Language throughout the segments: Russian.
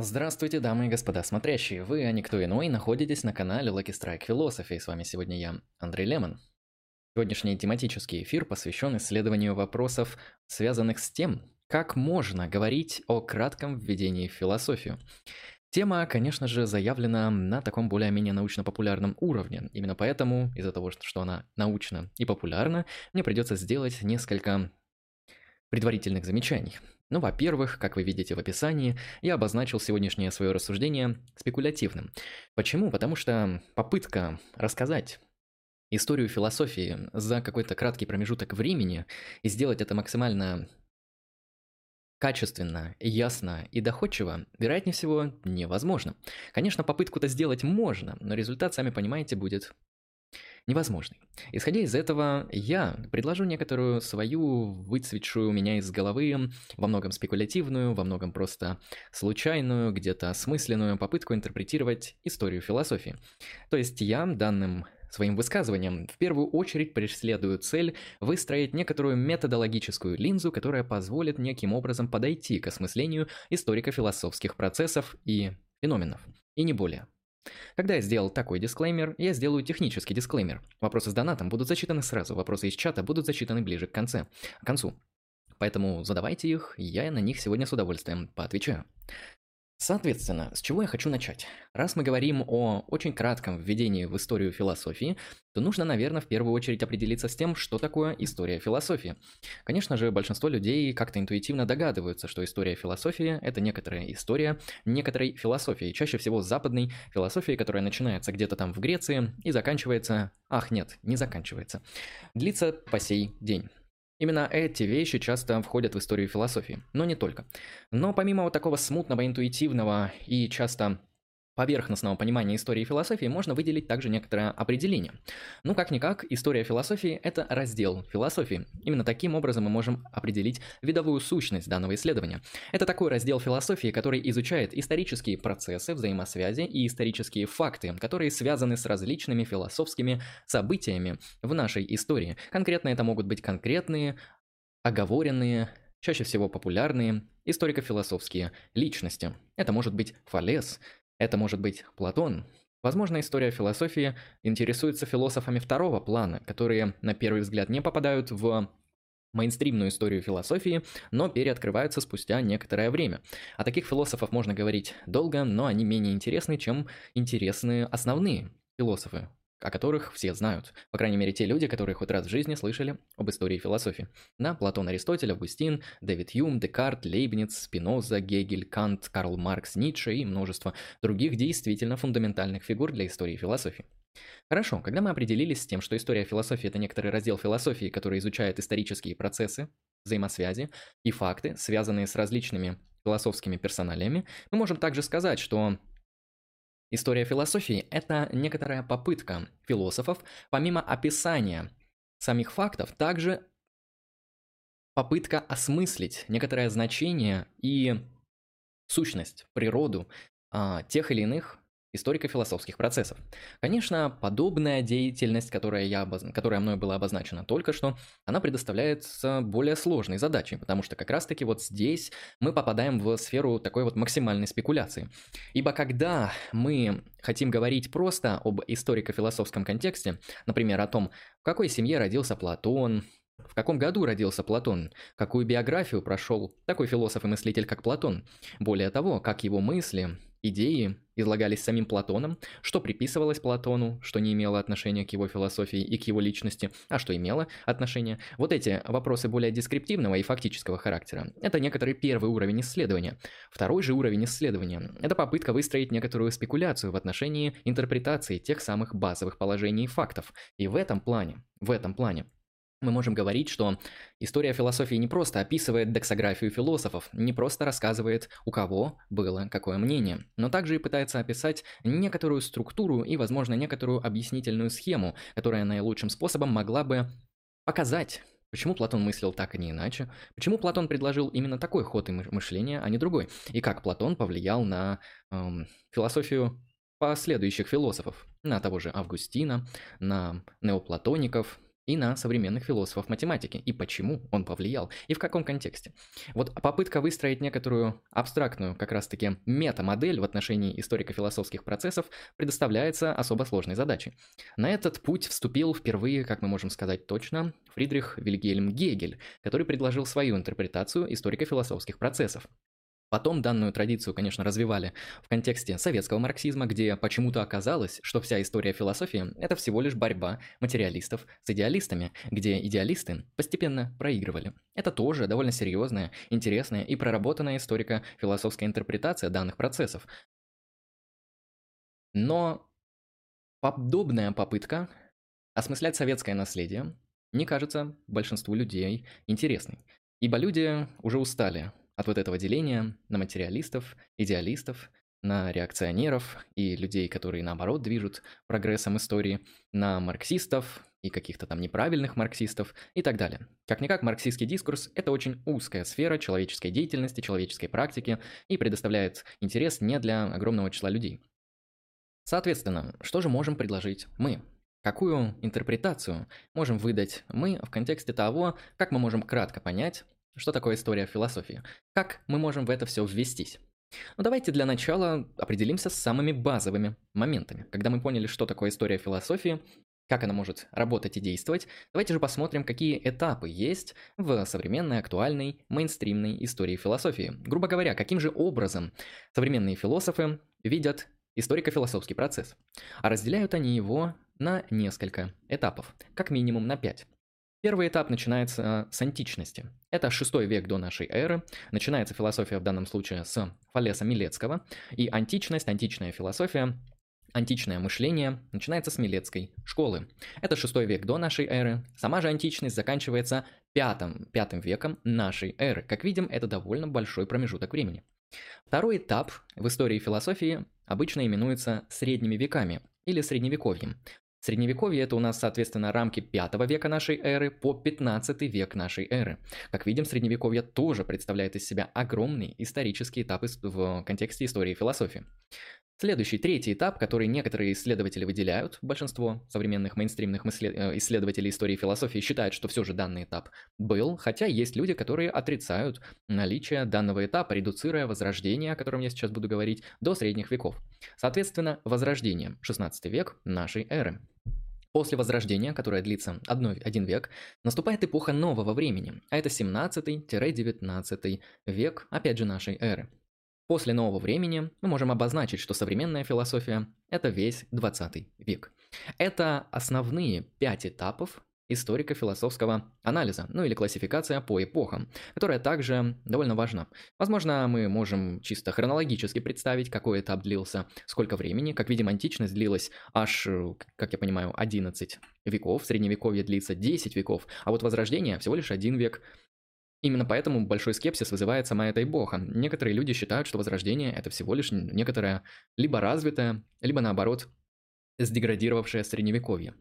Здравствуйте, дамы и господа смотрящие. Вы, а никто иной, находитесь на канале Lucky Strike Philosophy. С вами сегодня я, Андрей Лемон. Сегодняшний тематический эфир посвящен исследованию вопросов, связанных с тем, как можно говорить о кратком введении в философию. Тема, конечно же, заявлена на таком более-менее научно-популярном уровне. Именно поэтому, из-за того, что она научна и популярна, мне придется сделать несколько предварительных замечаний. Ну, во-первых, как вы видите в описании, я обозначил сегодняшнее свое рассуждение спекулятивным. Почему? Потому что попытка рассказать историю философии за какой-то краткий промежуток времени и сделать это максимально качественно, ясно и доходчиво, вероятнее всего, невозможно. Конечно, попытку-то сделать можно, но результат, сами понимаете, будет невозможный. Исходя из этого, я предложу некоторую свою выцветшую у меня из головы, во многом спекулятивную, во многом просто случайную, где-то осмысленную попытку интерпретировать историю философии. То есть я данным своим высказыванием в первую очередь преследую цель выстроить некоторую методологическую линзу, которая позволит неким образом подойти к осмыслению историко-философских процессов и феноменов, и не более. Когда я сделал такой дисклеймер, я сделаю технический дисклеймер. Вопросы с донатом будут зачитаны сразу, вопросы из чата будут зачитаны ближе к, конце, к концу. Поэтому задавайте их, я на них сегодня с удовольствием поотвечаю. Соответственно, с чего я хочу начать? Раз мы говорим о очень кратком введении в историю философии, то нужно, наверное, в первую очередь определиться с тем, что такое история философии. Конечно же, большинство людей как-то интуитивно догадываются, что история философии – это некоторая история некоторой философии, чаще всего западной философии, которая начинается где-то там в Греции и заканчивается… Ах, нет, не заканчивается. Длится по сей день. Именно эти вещи часто входят в историю философии, но не только. Но помимо вот такого смутного, интуитивного и часто поверхностного понимания истории философии можно выделить также некоторое определение. Ну, как-никак, история философии – это раздел философии. Именно таким образом мы можем определить видовую сущность данного исследования. Это такой раздел философии, который изучает исторические процессы, взаимосвязи и исторические факты, которые связаны с различными философскими событиями в нашей истории. Конкретно это могут быть конкретные, оговоренные, чаще всего популярные историко-философские личности. Это может быть Фалес, это может быть Платон. Возможно, история философии интересуется философами второго плана, которые на первый взгляд не попадают в мейнстримную историю философии, но переоткрываются спустя некоторое время. О таких философов можно говорить долго, но они менее интересны, чем интересны основные философы о которых все знают. По крайней мере, те люди, которые хоть раз в жизни слышали об истории философии. На Платон, Аристотель, Августин, Дэвид Юм, Декарт, Лейбниц, Спиноза, Гегель, Кант, Карл Маркс, Ницше и множество других действительно фундаментальных фигур для истории философии. Хорошо, когда мы определились с тем, что история философии – это некоторый раздел философии, который изучает исторические процессы, взаимосвязи и факты, связанные с различными философскими персоналиями, мы можем также сказать, что История философии – это некоторая попытка философов, помимо описания самих фактов, также попытка осмыслить некоторое значение и сущность, природу а, тех или иных историко-философских процессов. Конечно, подобная деятельность, которая, я обоз... которая мной была обозначена только что, она предоставляется более сложной задачей, потому что как раз-таки вот здесь мы попадаем в сферу такой вот максимальной спекуляции. Ибо когда мы хотим говорить просто об историко-философском контексте, например, о том, в какой семье родился Платон, в каком году родился Платон? Какую биографию прошел такой философ и мыслитель, как Платон? Более того, как его мысли, идеи излагались самим Платоном, что приписывалось Платону, что не имело отношения к его философии и к его личности, а что имело отношение. Вот эти вопросы более дескриптивного и фактического характера. Это некоторый первый уровень исследования. Второй же уровень исследования – это попытка выстроить некоторую спекуляцию в отношении интерпретации тех самых базовых положений и фактов. И в этом плане, в этом плане мы можем говорить, что история философии не просто описывает дексографию философов, не просто рассказывает, у кого было какое мнение, но также и пытается описать некоторую структуру и, возможно, некоторую объяснительную схему, которая наилучшим способом могла бы показать, Почему Платон мыслил так, а не иначе? Почему Платон предложил именно такой ход и мышления, а не другой? И как Платон повлиял на эм, философию последующих философов? На того же Августина, на неоплатоников и на современных философов математики, и почему он повлиял, и в каком контексте. Вот попытка выстроить некоторую абстрактную, как раз-таки, метамодель в отношении историко-философских процессов предоставляется особо сложной задачей. На этот путь вступил впервые, как мы можем сказать точно, Фридрих Вильгельм Гегель, который предложил свою интерпретацию историко-философских процессов. Потом данную традицию, конечно, развивали в контексте советского марксизма, где почему-то оказалось, что вся история философии – это всего лишь борьба материалистов с идеалистами, где идеалисты постепенно проигрывали. Это тоже довольно серьезная, интересная и проработанная историко-философская интерпретация данных процессов. Но подобная попытка осмыслять советское наследие не кажется большинству людей интересной, ибо люди уже устали от вот этого деления на материалистов, идеалистов, на реакционеров и людей, которые наоборот движут прогрессом истории, на марксистов и каких-то там неправильных марксистов и так далее. Как-никак, марксистский дискурс – это очень узкая сфера человеческой деятельности, человеческой практики и предоставляет интерес не для огромного числа людей. Соответственно, что же можем предложить мы? Какую интерпретацию можем выдать мы в контексте того, как мы можем кратко понять что такое история философии? Как мы можем в это все ввестись? Ну давайте для начала определимся с самыми базовыми моментами. Когда мы поняли, что такое история философии, как она может работать и действовать, давайте же посмотрим, какие этапы есть в современной, актуальной, мейнстримной истории философии. Грубо говоря, каким же образом современные философы видят историко-философский процесс. А разделяют они его на несколько этапов, как минимум на пять. Первый этап начинается с античности. Это шестой век до нашей эры. Начинается философия в данном случае с Фалеса Милецкого. И античность, античная философия, античное мышление начинается с Милецкой школы. Это шестой век до нашей эры. Сама же античность заканчивается пятым, пятым веком нашей эры. Как видим, это довольно большой промежуток времени. Второй этап в истории философии обычно именуется средними веками или средневековьем. Средневековье это у нас, соответственно, рамки 5 века нашей эры по 15 век нашей эры. Как видим, Средневековье тоже представляет из себя огромный исторический этап в контексте истории и философии. Следующий, третий этап, который некоторые исследователи выделяют, большинство современных мейнстримных э, исследователей истории и философии считают, что все же данный этап был, хотя есть люди, которые отрицают наличие данного этапа, редуцируя возрождение, о котором я сейчас буду говорить, до средних веков. Соответственно, возрождение, 16 век нашей эры. После Возрождения, которое длится одно, один век, наступает эпоха нового времени, а это 17-19 век, опять же, нашей эры. После нового времени мы можем обозначить, что современная философия – это весь 20 век. Это основные пять этапов историко-философского анализа, ну или классификация по эпохам, которая также довольно важна. Возможно, мы можем чисто хронологически представить, какой этап длился, сколько времени. Как видим, античность длилась аж, как я понимаю, 11 веков, средневековье длится 10 веков, а вот возрождение всего лишь один век. Именно поэтому большой скепсис вызывает сама эта эпоха. Некоторые люди считают, что Возрождение – это всего лишь некоторое либо развитое, либо наоборот сдеградировавшее Средневековье.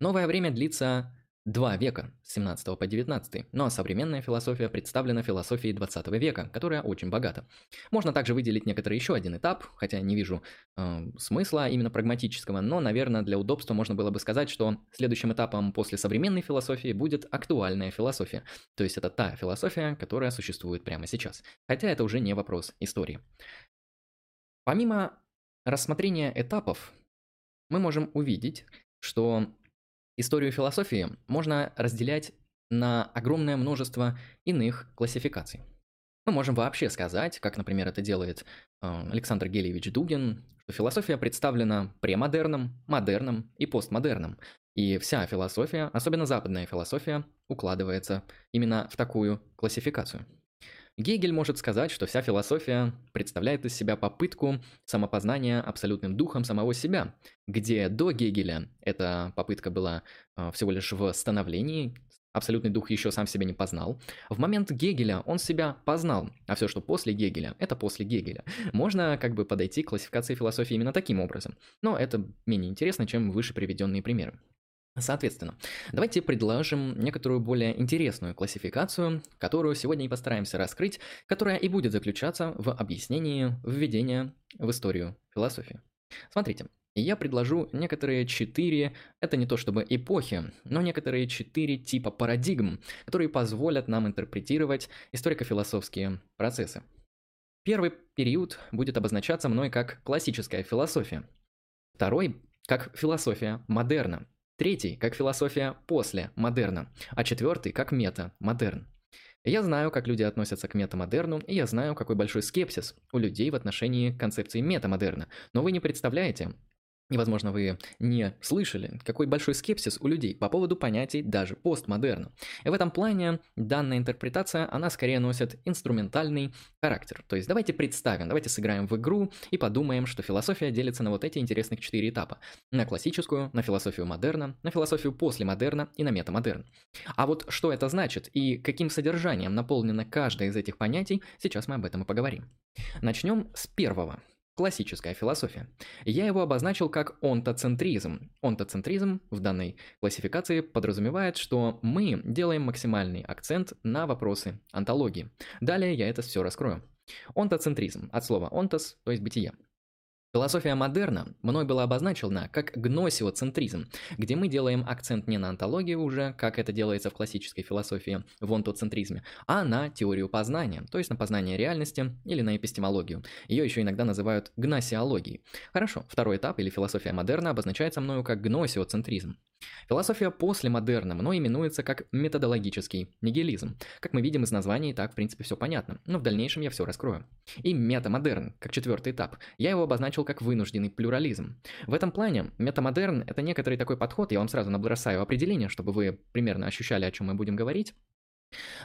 Новое время длится Два века, с 17 по 19, но современная философия представлена философией 20 века, которая очень богата. Можно также выделить некоторый еще один этап, хотя не вижу э, смысла именно прагматического, но, наверное, для удобства можно было бы сказать, что следующим этапом после современной философии будет актуальная философия. То есть это та философия, которая существует прямо сейчас. Хотя это уже не вопрос истории. Помимо рассмотрения этапов, мы можем увидеть, что Историю философии можно разделять на огромное множество иных классификаций. Мы можем вообще сказать, как, например, это делает э, Александр Гелевич Дугин, что философия представлена премодерном, модерном и постмодерном. И вся философия, особенно западная философия, укладывается именно в такую классификацию. Гегель может сказать, что вся философия представляет из себя попытку самопознания абсолютным духом самого себя, где до Гегеля эта попытка была э, всего лишь в становлении, абсолютный дух еще сам себя не познал. В момент Гегеля он себя познал, а все, что после Гегеля, это после Гегеля. Можно как бы подойти к классификации философии именно таким образом, но это менее интересно, чем выше приведенные примеры. Соответственно, давайте предложим некоторую более интересную классификацию, которую сегодня и постараемся раскрыть, которая и будет заключаться в объяснении введения в историю философии. Смотрите, я предложу некоторые четыре, это не то чтобы эпохи, но некоторые четыре типа парадигм, которые позволят нам интерпретировать историко-философские процессы. Первый период будет обозначаться мной как классическая философия. Второй – как философия модерна. Третий – как философия после модерна. А четвертый – как мета-модерн. Я знаю, как люди относятся к метамодерну, и я знаю, какой большой скепсис у людей в отношении концепции метамодерна. Но вы не представляете, и, возможно, вы не слышали, какой большой скепсис у людей по поводу понятий даже постмодерна. И в этом плане данная интерпретация, она скорее носит инструментальный характер. То есть давайте представим, давайте сыграем в игру и подумаем, что философия делится на вот эти интересных четыре этапа. На классическую, на философию модерна, на философию после модерна и на метамодерн. А вот что это значит и каким содержанием наполнено каждое из этих понятий, сейчас мы об этом и поговорим. Начнем с первого – Классическая философия. Я его обозначил как онтоцентризм. Онтоцентризм в данной классификации подразумевает, что мы делаем максимальный акцент на вопросы онтологии. Далее я это все раскрою. Онтоцентризм от слова онтос, то есть бытие. Философия модерна мной была обозначена как гносиоцентризм, где мы делаем акцент не на антологию уже, как это делается в классической философии, в онтоцентризме, а на теорию познания, то есть на познание реальности или на эпистемологию. Ее еще иногда называют гносиологией. Хорошо, второй этап или философия модерна обозначается мною как гносиоцентризм. Философия после модерна мной именуется как методологический нигилизм. Как мы видим из названия, и так в принципе все понятно, но в дальнейшем я все раскрою. И метамодерн, как четвертый этап. Я его обозначил как вынужденный плюрализм. В этом плане метамодерн – это некоторый такой подход, я вам сразу набросаю определение, чтобы вы примерно ощущали, о чем мы будем говорить.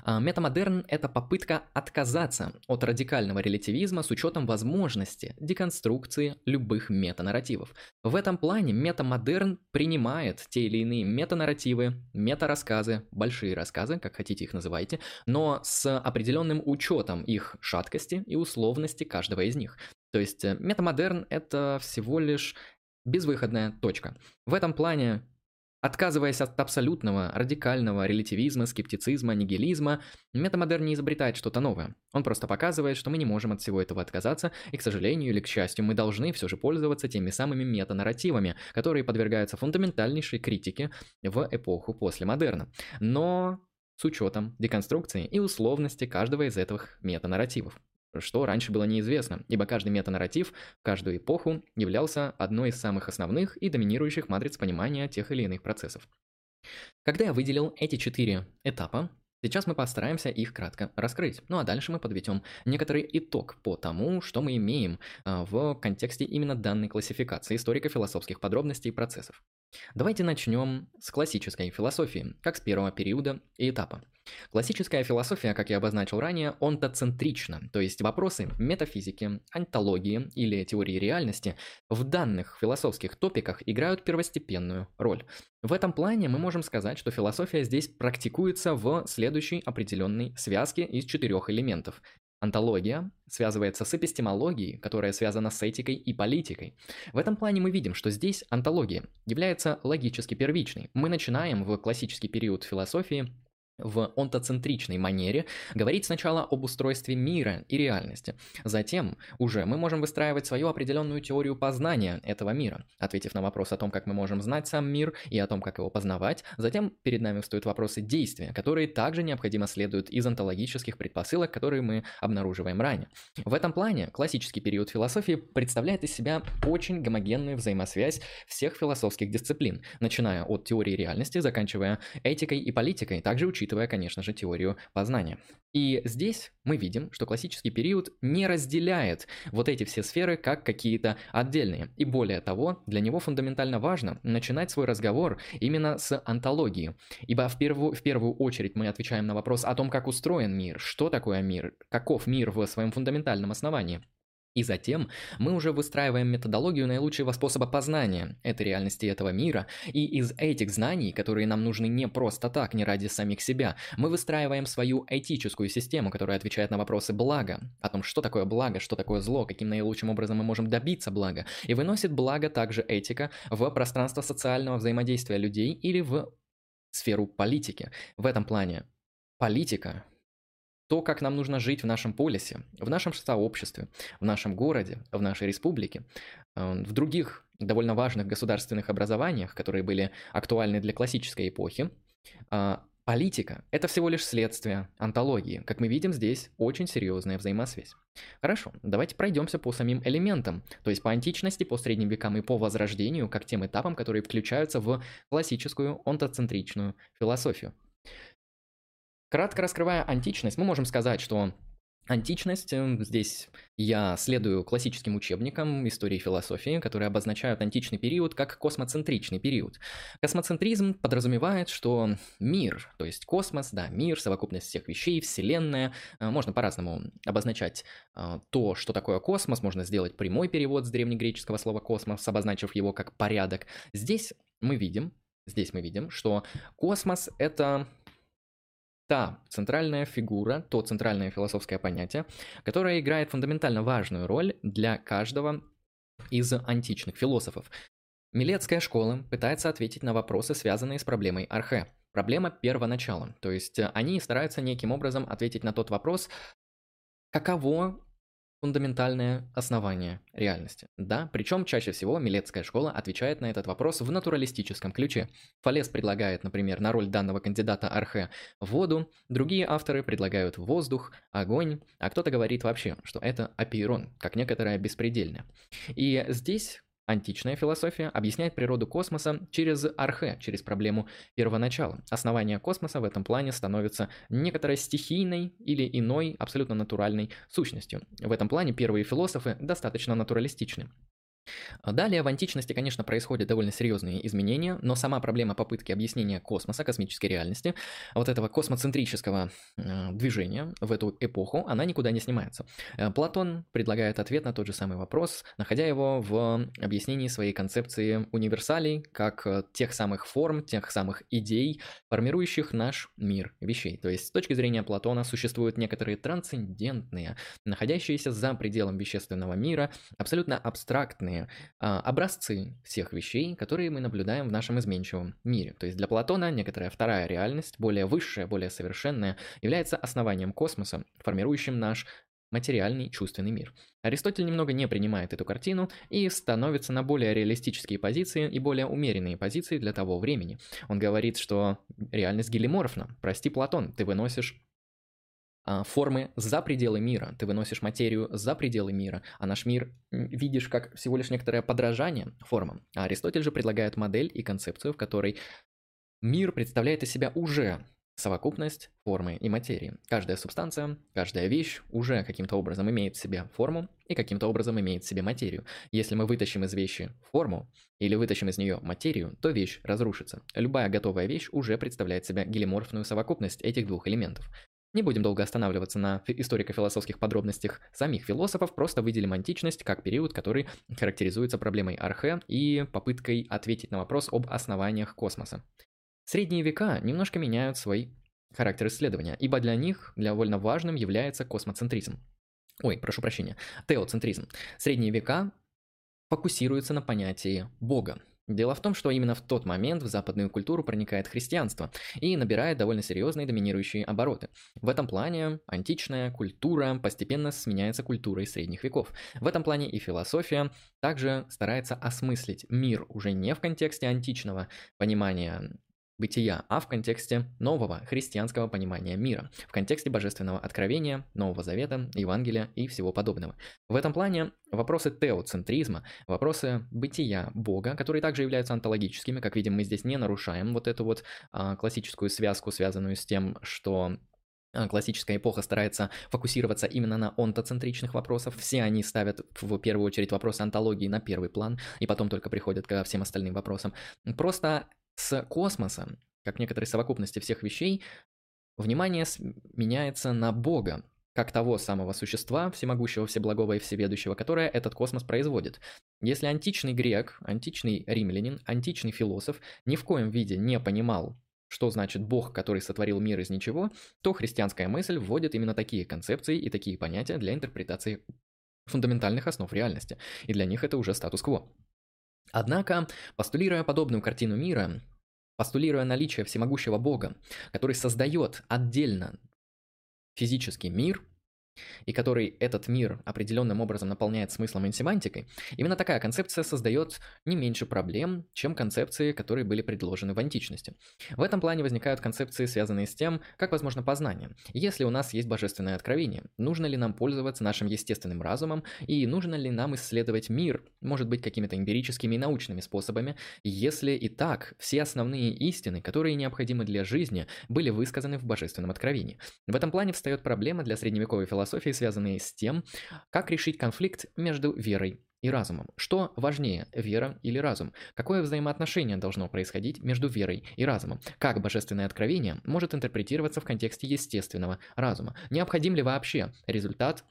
А, метамодерн – это попытка отказаться от радикального релятивизма с учетом возможности деконструкции любых метанарративов. В этом плане метамодерн принимает те или иные метанарративы, метарассказы, большие рассказы, как хотите их называйте, но с определенным учетом их шаткости и условности каждого из них. То есть э, метамодерн – это всего лишь безвыходная точка. В этом плане Отказываясь от абсолютного, радикального релятивизма, скептицизма, нигилизма, метамодерн не изобретает что-то новое. Он просто показывает, что мы не можем от всего этого отказаться, и, к сожалению или к счастью, мы должны все же пользоваться теми самыми метанарративами, которые подвергаются фундаментальнейшей критике в эпоху после модерна. Но с учетом деконструкции и условности каждого из этих метанарративов что раньше было неизвестно, ибо каждый метанарратив в каждую эпоху являлся одной из самых основных и доминирующих матриц понимания тех или иных процессов. Когда я выделил эти четыре этапа, сейчас мы постараемся их кратко раскрыть. Ну а дальше мы подведем некоторый итог по тому, что мы имеем а, в контексте именно данной классификации историко-философских подробностей и процессов. Давайте начнем с классической философии, как с первого периода и этапа. Классическая философия, как я обозначил ранее, онтоцентрична, то есть вопросы метафизики, антологии или теории реальности в данных философских топиках играют первостепенную роль. В этом плане мы можем сказать, что философия здесь практикуется в следующей определенной связке из четырех элементов. Антология связывается с эпистемологией, которая связана с этикой и политикой. В этом плане мы видим, что здесь антология является логически первичной. Мы начинаем в классический период философии в онтоцентричной манере говорить сначала об устройстве мира и реальности. Затем уже мы можем выстраивать свою определенную теорию познания этого мира, ответив на вопрос о том, как мы можем знать сам мир и о том, как его познавать. Затем перед нами встают вопросы действия, которые также необходимо следуют из онтологических предпосылок, которые мы обнаруживаем ранее. В этом плане классический период философии представляет из себя очень гомогенную взаимосвязь всех философских дисциплин, начиная от теории реальности, заканчивая этикой и политикой, также учитывая учитывая, конечно же, теорию познания. И здесь мы видим, что классический период не разделяет вот эти все сферы как какие-то отдельные. И более того, для него фундаментально важно начинать свой разговор именно с антологии. Ибо в первую, в первую очередь мы отвечаем на вопрос о том, как устроен мир, что такое мир, каков мир в своем фундаментальном основании. И затем мы уже выстраиваем методологию наилучшего способа познания этой реальности этого мира, и из этих знаний, которые нам нужны не просто так, не ради самих себя, мы выстраиваем свою этическую систему, которая отвечает на вопросы блага, о том, что такое благо, что такое зло, каким наилучшим образом мы можем добиться блага, и выносит благо также этика в пространство социального взаимодействия людей или в сферу политики. В этом плане политика то, как нам нужно жить в нашем полисе, в нашем сообществе, в нашем городе, в нашей республике, э, в других довольно важных государственных образованиях, которые были актуальны для классической эпохи, а, Политика – это всего лишь следствие антологии. Как мы видим, здесь очень серьезная взаимосвязь. Хорошо, давайте пройдемся по самим элементам, то есть по античности, по средним векам и по возрождению, как тем этапам, которые включаются в классическую онтоцентричную философию. Кратко раскрывая античность, мы можем сказать, что Античность. Эм, здесь я следую классическим учебникам истории и философии, которые обозначают античный период как космоцентричный период. Космоцентризм подразумевает, что мир, то есть космос, да, мир, совокупность всех вещей, вселенная, э, можно по-разному обозначать э, то, что такое космос, можно сделать прямой перевод с древнегреческого слова космос, обозначив его как порядок. Здесь мы видим, здесь мы видим, что космос это та центральная фигура, то центральное философское понятие, которое играет фундаментально важную роль для каждого из античных философов. Милетская школа пытается ответить на вопросы, связанные с проблемой архе. Проблема первоначала. То есть они стараются неким образом ответить на тот вопрос, каково фундаментальное основание реальности. Да, причем чаще всего Милетская школа отвечает на этот вопрос в натуралистическом ключе. Фалес предлагает, например, на роль данного кандидата Архе воду, другие авторы предлагают воздух, огонь, а кто-то говорит вообще, что это апейрон, как некоторое беспредельное. И здесь Античная философия объясняет природу космоса через архе, через проблему первоначала. Основание космоса в этом плане становится некоторой стихийной или иной, абсолютно натуральной сущностью. В этом плане первые философы достаточно натуралистичны. А далее в античности, конечно, происходят довольно серьезные изменения, но сама проблема попытки объяснения космоса, космической реальности, вот этого космоцентрического э, движения в эту эпоху, она никуда не снимается. Э, Платон предлагает ответ на тот же самый вопрос, находя его в объяснении своей концепции универсалей, как э, тех самых форм, тех самых идей, формирующих наш мир вещей. То есть с точки зрения Платона существуют некоторые трансцендентные, находящиеся за пределом вещественного мира, абсолютно абстрактные а, образцы всех вещей, которые мы наблюдаем в нашем изменчивом мире. То есть для Платона некоторая вторая реальность, более высшая, более совершенная, является основанием космоса, формирующим наш материальный чувственный мир. Аристотель немного не принимает эту картину и становится на более реалистические позиции и более умеренные позиции для того времени. Он говорит, что реальность гелиморфна. Прости, Платон, ты выносишь формы за пределы мира, ты выносишь материю за пределы мира, а наш мир видишь как всего лишь некоторое подражание формам. А Аристотель же предлагает модель и концепцию, в которой мир представляет из себя уже совокупность формы и материи. Каждая субстанция, каждая вещь уже каким-то образом имеет в себе форму и каким-то образом имеет в себе материю. Если мы вытащим из вещи форму или вытащим из нее материю, то вещь разрушится. Любая готовая вещь уже представляет себя гелиморфную совокупность этих двух элементов. Не будем долго останавливаться на историко-философских подробностях самих философов, просто выделим античность как период, который характеризуется проблемой архе и попыткой ответить на вопрос об основаниях космоса. Средние века немножко меняют свой характер исследования, ибо для них довольно важным является космоцентризм. Ой, прошу прощения, теоцентризм. Средние века фокусируются на понятии Бога. Дело в том, что именно в тот момент в западную культуру проникает христианство и набирает довольно серьезные доминирующие обороты. В этом плане античная культура постепенно сменяется культурой средних веков. В этом плане и философия также старается осмыслить мир уже не в контексте античного понимания бытия, а в контексте нового христианского понимания мира, в контексте божественного откровения, Нового Завета, Евангелия и всего подобного. В этом плане вопросы теоцентризма, вопросы бытия Бога, которые также являются онтологическими, как видим, мы здесь не нарушаем вот эту вот а, классическую связку, связанную с тем, что а, Классическая эпоха старается фокусироваться именно на онтоцентричных вопросах. Все они ставят в первую очередь вопросы онтологии на первый план, и потом только приходят ко всем остальным вопросам. Просто с космоса, как некоторой совокупности всех вещей, внимание меняется на Бога, как того самого существа, всемогущего, всеблагого и всеведущего, которое этот космос производит. Если античный грек, античный римлянин, античный философ ни в коем виде не понимал, что значит Бог, который сотворил мир из ничего, то христианская мысль вводит именно такие концепции и такие понятия для интерпретации фундаментальных основ реальности, и для них это уже статус-кво. Однако, постулируя подобную картину мира, постулируя наличие всемогущего Бога, который создает отдельно физический мир, и который этот мир определенным образом наполняет смыслом и семантикой, именно такая концепция создает не меньше проблем, чем концепции, которые были предложены в античности. В этом плане возникают концепции, связанные с тем, как возможно познание. Если у нас есть божественное откровение, нужно ли нам пользоваться нашим естественным разумом и нужно ли нам исследовать мир, может быть, какими-то эмпирическими и научными способами, если и так все основные истины, которые необходимы для жизни, были высказаны в божественном откровении. В этом плане встает проблема для средневековой философии, философии, связанные с тем, как решить конфликт между верой и разумом. Что важнее, вера или разум? Какое взаимоотношение должно происходить между верой и разумом? Как божественное откровение может интерпретироваться в контексте естественного разума? Необходим ли вообще результат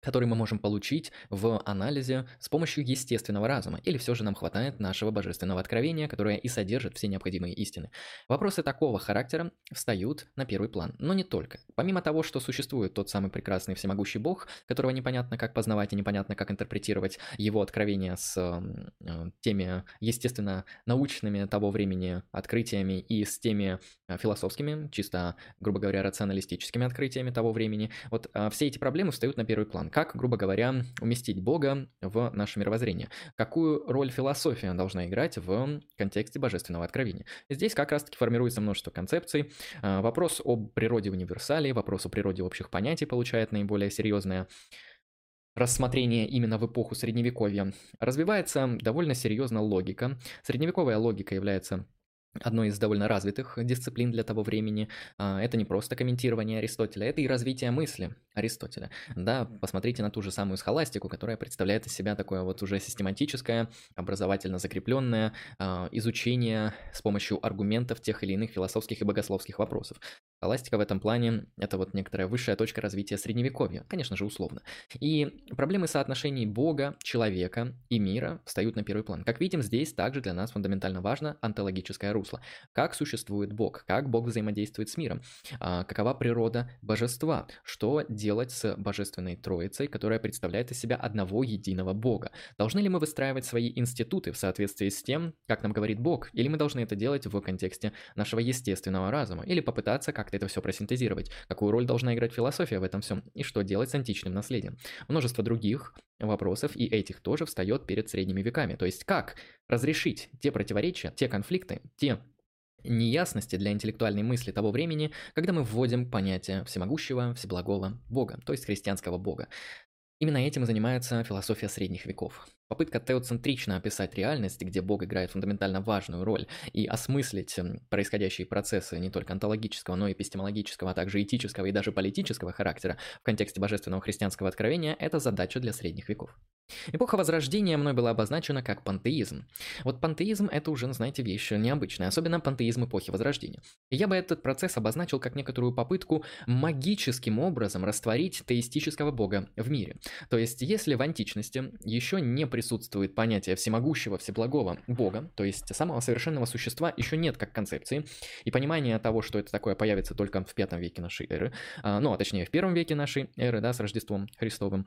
который мы можем получить в анализе с помощью естественного разума, или все же нам хватает нашего божественного откровения, которое и содержит все необходимые истины. Вопросы такого характера встают на первый план, но не только. Помимо того, что существует тот самый прекрасный всемогущий Бог, которого непонятно как познавать и непонятно как интерпретировать его откровения с э, теми, естественно, научными того времени открытиями и с теми э, философскими, чисто, грубо говоря, рационалистическими открытиями того времени, вот э, все эти проблемы встают на первый план как, грубо говоря, уместить Бога в наше мировоззрение? Какую роль философия должна играть в контексте божественного откровения? Здесь как раз-таки формируется множество концепций. А, вопрос о природе универсалии, вопрос о природе общих понятий получает наиболее серьезное рассмотрение именно в эпоху Средневековья. Развивается довольно серьезно логика. Средневековая логика является одной из довольно развитых дисциплин для того времени. А, это не просто комментирование Аристотеля, это и развитие мысли Аристотеля. Да, посмотрите на ту же самую схоластику, которая представляет из себя такое вот уже систематическое, образовательно закрепленное а, изучение с помощью аргументов тех или иных философских и богословских вопросов. Схоластика в этом плане – это вот некоторая высшая точка развития Средневековья, конечно же, условно. И проблемы соотношений Бога, человека и мира встают на первый план. Как видим, здесь также для нас фундаментально важно антологическое русло. Как существует Бог, как Бог взаимодействует с миром, а, какова природа божества, что делать с божественной троицей, которая представляет из себя одного единого Бога. Должны ли мы выстраивать свои институты в соответствии с тем, как нам говорит Бог, или мы должны это делать в контексте нашего естественного разума, или попытаться как как-то это все просинтезировать, какую роль должна играть философия в этом всем, и что делать с античным наследием. Множество других вопросов, и этих тоже встает перед средними веками. То есть как разрешить те противоречия, те конфликты, те неясности для интеллектуальной мысли того времени, когда мы вводим понятие всемогущего, всеблагого Бога, то есть христианского Бога. Именно этим и занимается философия средних веков. Попытка теоцентрично описать реальность, где Бог играет фундаментально важную роль, и осмыслить происходящие процессы не только онтологического, но и эпистемологического, а также этического и даже политического характера в контексте божественного христианского откровения – это задача для средних веков. Эпоха Возрождения мной была обозначена как пантеизм. Вот пантеизм – это уже, знаете, вещь необычная, особенно пантеизм эпохи Возрождения. Я бы этот процесс обозначил как некоторую попытку магическим образом растворить теистического бога в мире. То есть, если в античности еще не присутствует понятие всемогущего, всеблагого Бога, то есть самого совершенного существа еще нет как концепции, и понимание того, что это такое, появится только в пятом веке нашей эры, а, ну, а точнее в первом веке нашей эры, да, с Рождеством Христовым,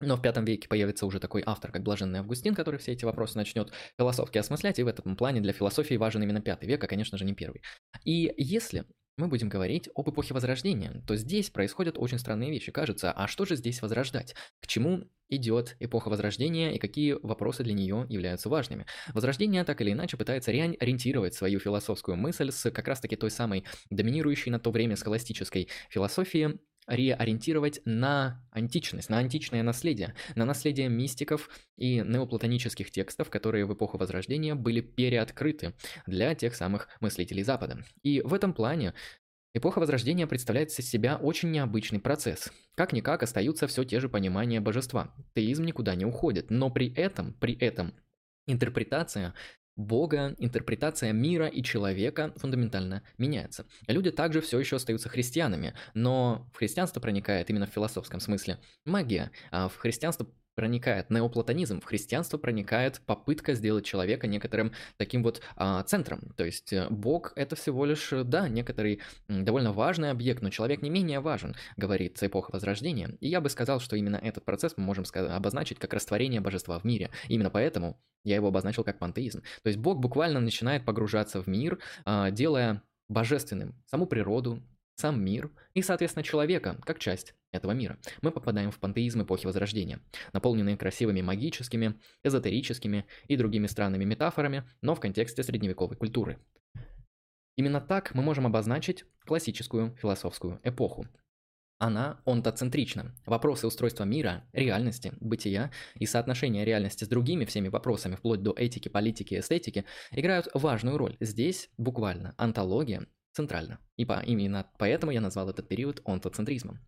но в пятом веке появится уже такой автор, как Блаженный Августин, который все эти вопросы начнет философски осмыслять, и в этом плане для философии важен именно пятый век, а, конечно же, не первый. И если мы будем говорить об эпохе Возрождения, то здесь происходят очень странные вещи. Кажется, а что же здесь возрождать? К чему идет эпоха Возрождения и какие вопросы для нее являются важными? Возрождение так или иначе пытается реориентировать свою философскую мысль с как раз-таки той самой доминирующей на то время схоластической философии реориентировать на античность, на античное наследие, на наследие мистиков и неоплатонических текстов, которые в эпоху Возрождения были переоткрыты для тех самых мыслителей Запада. И в этом плане Эпоха Возрождения представляет из себя очень необычный процесс. Как-никак остаются все те же понимания божества. Теизм никуда не уходит, но при этом, при этом интерпретация Бога, интерпретация мира и человека фундаментально меняется. Люди также все еще остаются христианами, но в христианство проникает именно в философском смысле магия, а в христианство проникает неоплатонизм, в христианство проникает попытка сделать человека некоторым таким вот а, центром. То есть э, Бог это всего лишь, да, некоторый довольно важный объект, но человек не менее важен, говорит эпоха Возрождения. И я бы сказал, что именно этот процесс мы можем сказать, обозначить как растворение божества в мире. Именно поэтому я его обозначил как пантеизм. То есть Бог буквально начинает погружаться в мир, а, делая божественным саму природу, сам мир и, соответственно, человека, как часть этого мира. Мы попадаем в пантеизм эпохи Возрождения, наполненные красивыми магическими, эзотерическими и другими странными метафорами, но в контексте средневековой культуры. Именно так мы можем обозначить классическую философскую эпоху. Она онтоцентрична. Вопросы устройства мира, реальности, бытия и соотношения реальности с другими всеми вопросами, вплоть до этики, политики, эстетики, играют важную роль. Здесь буквально антология центральна. И по, именно поэтому я назвал этот период онтоцентризмом.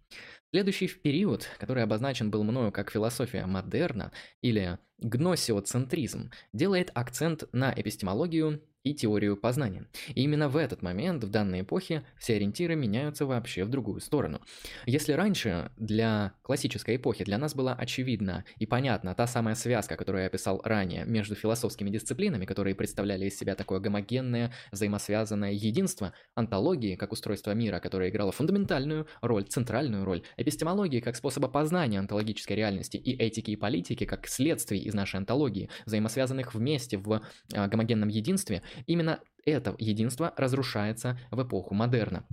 Следующий период, который обозначен был мною как философия модерна или гносиоцентризм, делает акцент на эпистемологию и теорию познания. И именно в этот момент, в данной эпохе, все ориентиры меняются вообще в другую сторону. Если раньше для классической эпохи для нас была очевидна и понятна та самая связка, которую я описал ранее, между философскими дисциплинами, которые представляли из себя такое гомогенное, взаимосвязанное единство, антологии, как устройство мира, которое играло фундаментальную роль, центральную роль, эпистемологии как способа познания онтологической реальности и этики и политики как следствий из нашей антологии, взаимосвязанных вместе в а, гомогенном единстве, Именно это единство разрушается в эпоху модерна.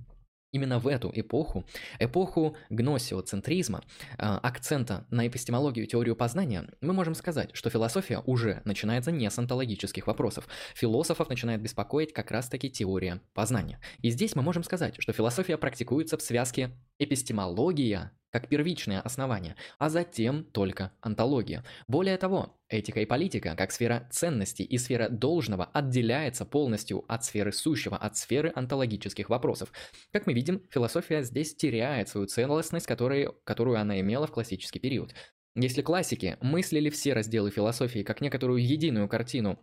Именно в эту эпоху, эпоху гносиоцентризма, а, акцента на эпистемологию и теорию познания, мы можем сказать, что философия уже начинается не с онтологических вопросов. Философов начинает беспокоить как раз-таки теория познания. И здесь мы можем сказать, что философия практикуется в связке эпистемология как первичное основание, а затем только антология. Более того, этика и политика, как сфера ценностей и сфера должного, отделяется полностью от сферы сущего, от сферы антологических вопросов. Как мы видим, философия здесь теряет свою целостность, которой, которую она имела в классический период. Если классики мыслили все разделы философии как некоторую единую картину,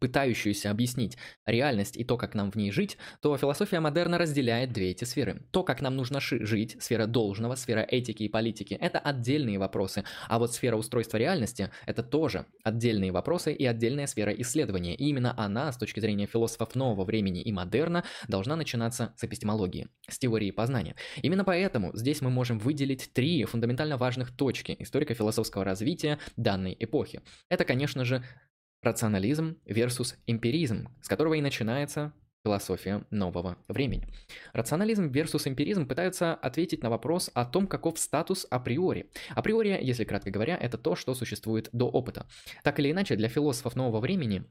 пытающуюся объяснить реальность и то, как нам в ней жить, то философия модерна разделяет две эти сферы. То, как нам нужно жить, сфера должного, сфера этики и политики, это отдельные вопросы, а вот сфера устройства реальности – это тоже отдельные вопросы и отдельная сфера исследования. И именно она, с точки зрения философов нового времени и модерна, должна начинаться с эпистемологии, с теории познания. Именно поэтому здесь мы можем выделить три фундаментально важных точки историко-философского развития данной эпохи. Это, конечно же, Рационализм versus эмпиризм, с которого и начинается философия нового времени. Рационализм versus эмпиризм пытаются ответить на вопрос о том, каков статус априори. Априори, если кратко говоря, это то, что существует до опыта. Так или иначе, для философов нового времени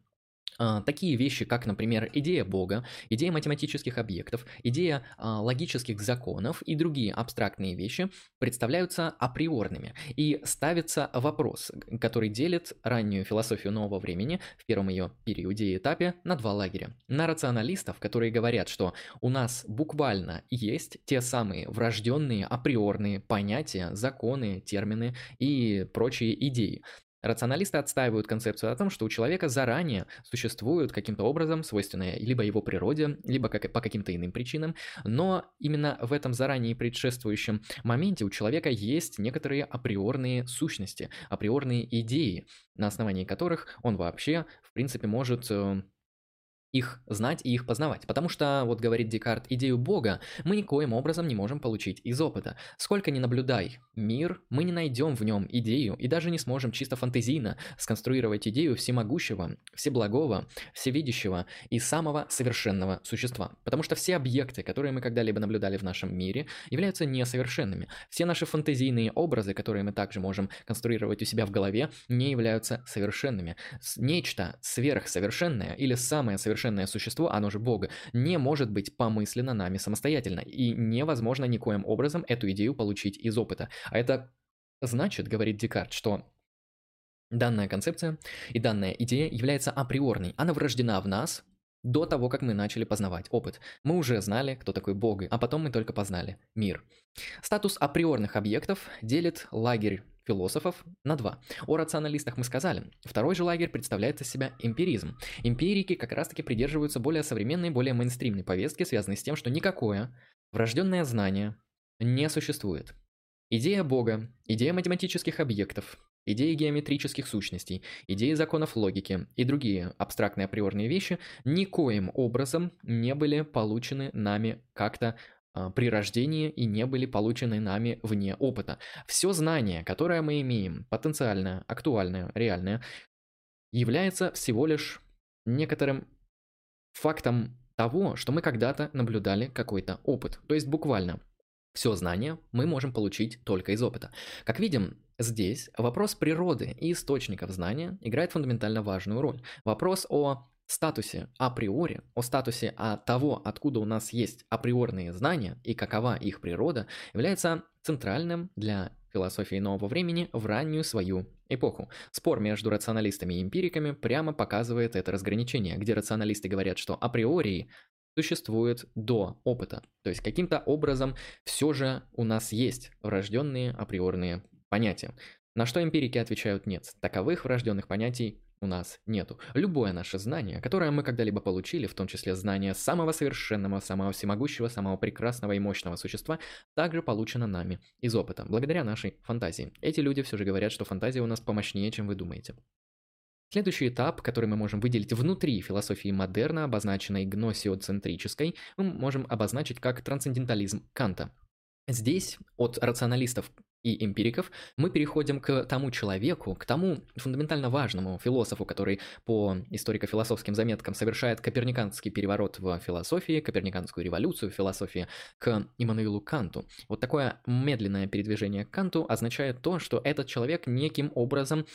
такие вещи, как, например, идея Бога, идея математических объектов, идея а, логических законов и другие абстрактные вещи представляются априорными. И ставится вопрос, который делит раннюю философию нового времени в первом ее периоде и этапе на два лагеря. На рационалистов, которые говорят, что у нас буквально есть те самые врожденные априорные понятия, законы, термины и прочие идеи. Рационалисты отстаивают концепцию о том, что у человека заранее существуют каким-то образом свойственные либо его природе, либо как, по каким-то иным причинам, но именно в этом заранее предшествующем моменте у человека есть некоторые априорные сущности, априорные идеи, на основании которых он вообще, в принципе, может э, их знать и их познавать. Потому что, вот говорит Декарт, идею Бога мы никоим образом не можем получить из опыта. Сколько ни наблюдай мир, мы не найдем в нем идею и даже не сможем чисто фантазийно сконструировать идею всемогущего, всеблагого, всевидящего и самого совершенного существа. Потому что все объекты, которые мы когда-либо наблюдали в нашем мире, являются несовершенными. Все наши фантазийные образы, которые мы также можем конструировать у себя в голове, не являются совершенными. Нечто сверхсовершенное или самое совершенное совершенное существо, оно же Бог, не может быть помыслено нами самостоятельно, и невозможно никоим образом эту идею получить из опыта. А это значит, говорит Декарт, что данная концепция и данная идея является априорной, она врождена в нас, до того, как мы начали познавать опыт. Мы уже знали, кто такой Бог, а потом мы только познали мир. Статус априорных объектов делит лагерь философов на два. О рационалистах мы сказали. Второй же лагерь представляет из себя эмпиризм. Эмпирики как раз-таки придерживаются более современной, более мейнстримной повестки, связанной с тем, что никакое врожденное знание не существует. Идея Бога, идея математических объектов, идеи геометрических сущностей, идеи законов логики и другие абстрактные априорные вещи никоим образом не были получены нами как-то при рождении и не были получены нами вне опыта. Все знание, которое мы имеем, потенциальное, актуальное, реальное, является всего лишь некоторым фактом того, что мы когда-то наблюдали какой-то опыт. То есть буквально все знание мы можем получить только из опыта. Как видим, здесь вопрос природы и источников знания играет фундаментально важную роль. Вопрос о статусе априори, о статусе о того, откуда у нас есть априорные знания и какова их природа, является центральным для философии нового времени в раннюю свою эпоху. Спор между рационалистами и эмпириками прямо показывает это разграничение, где рационалисты говорят, что априори существует до опыта. То есть каким-то образом все же у нас есть врожденные априорные понятия. На что эмпирики отвечают нет. Таковых врожденных понятий у нас нету. Любое наше знание, которое мы когда-либо получили, в том числе знание самого совершенного, самого всемогущего, самого прекрасного и мощного существа, также получено нами из опыта, благодаря нашей фантазии. Эти люди все же говорят, что фантазия у нас помощнее, чем вы думаете. Следующий этап, который мы можем выделить внутри философии модерна, обозначенной гносиоцентрической, мы можем обозначить как трансцендентализм Канта. Здесь от рационалистов и эмпириков, мы переходим к тому человеку, к тому фундаментально важному философу, который по историко-философским заметкам совершает коперниканский переворот в философии, коперниканскую революцию в философии, к Иммануилу Канту. Вот такое медленное передвижение к Канту означает то, что этот человек неким образом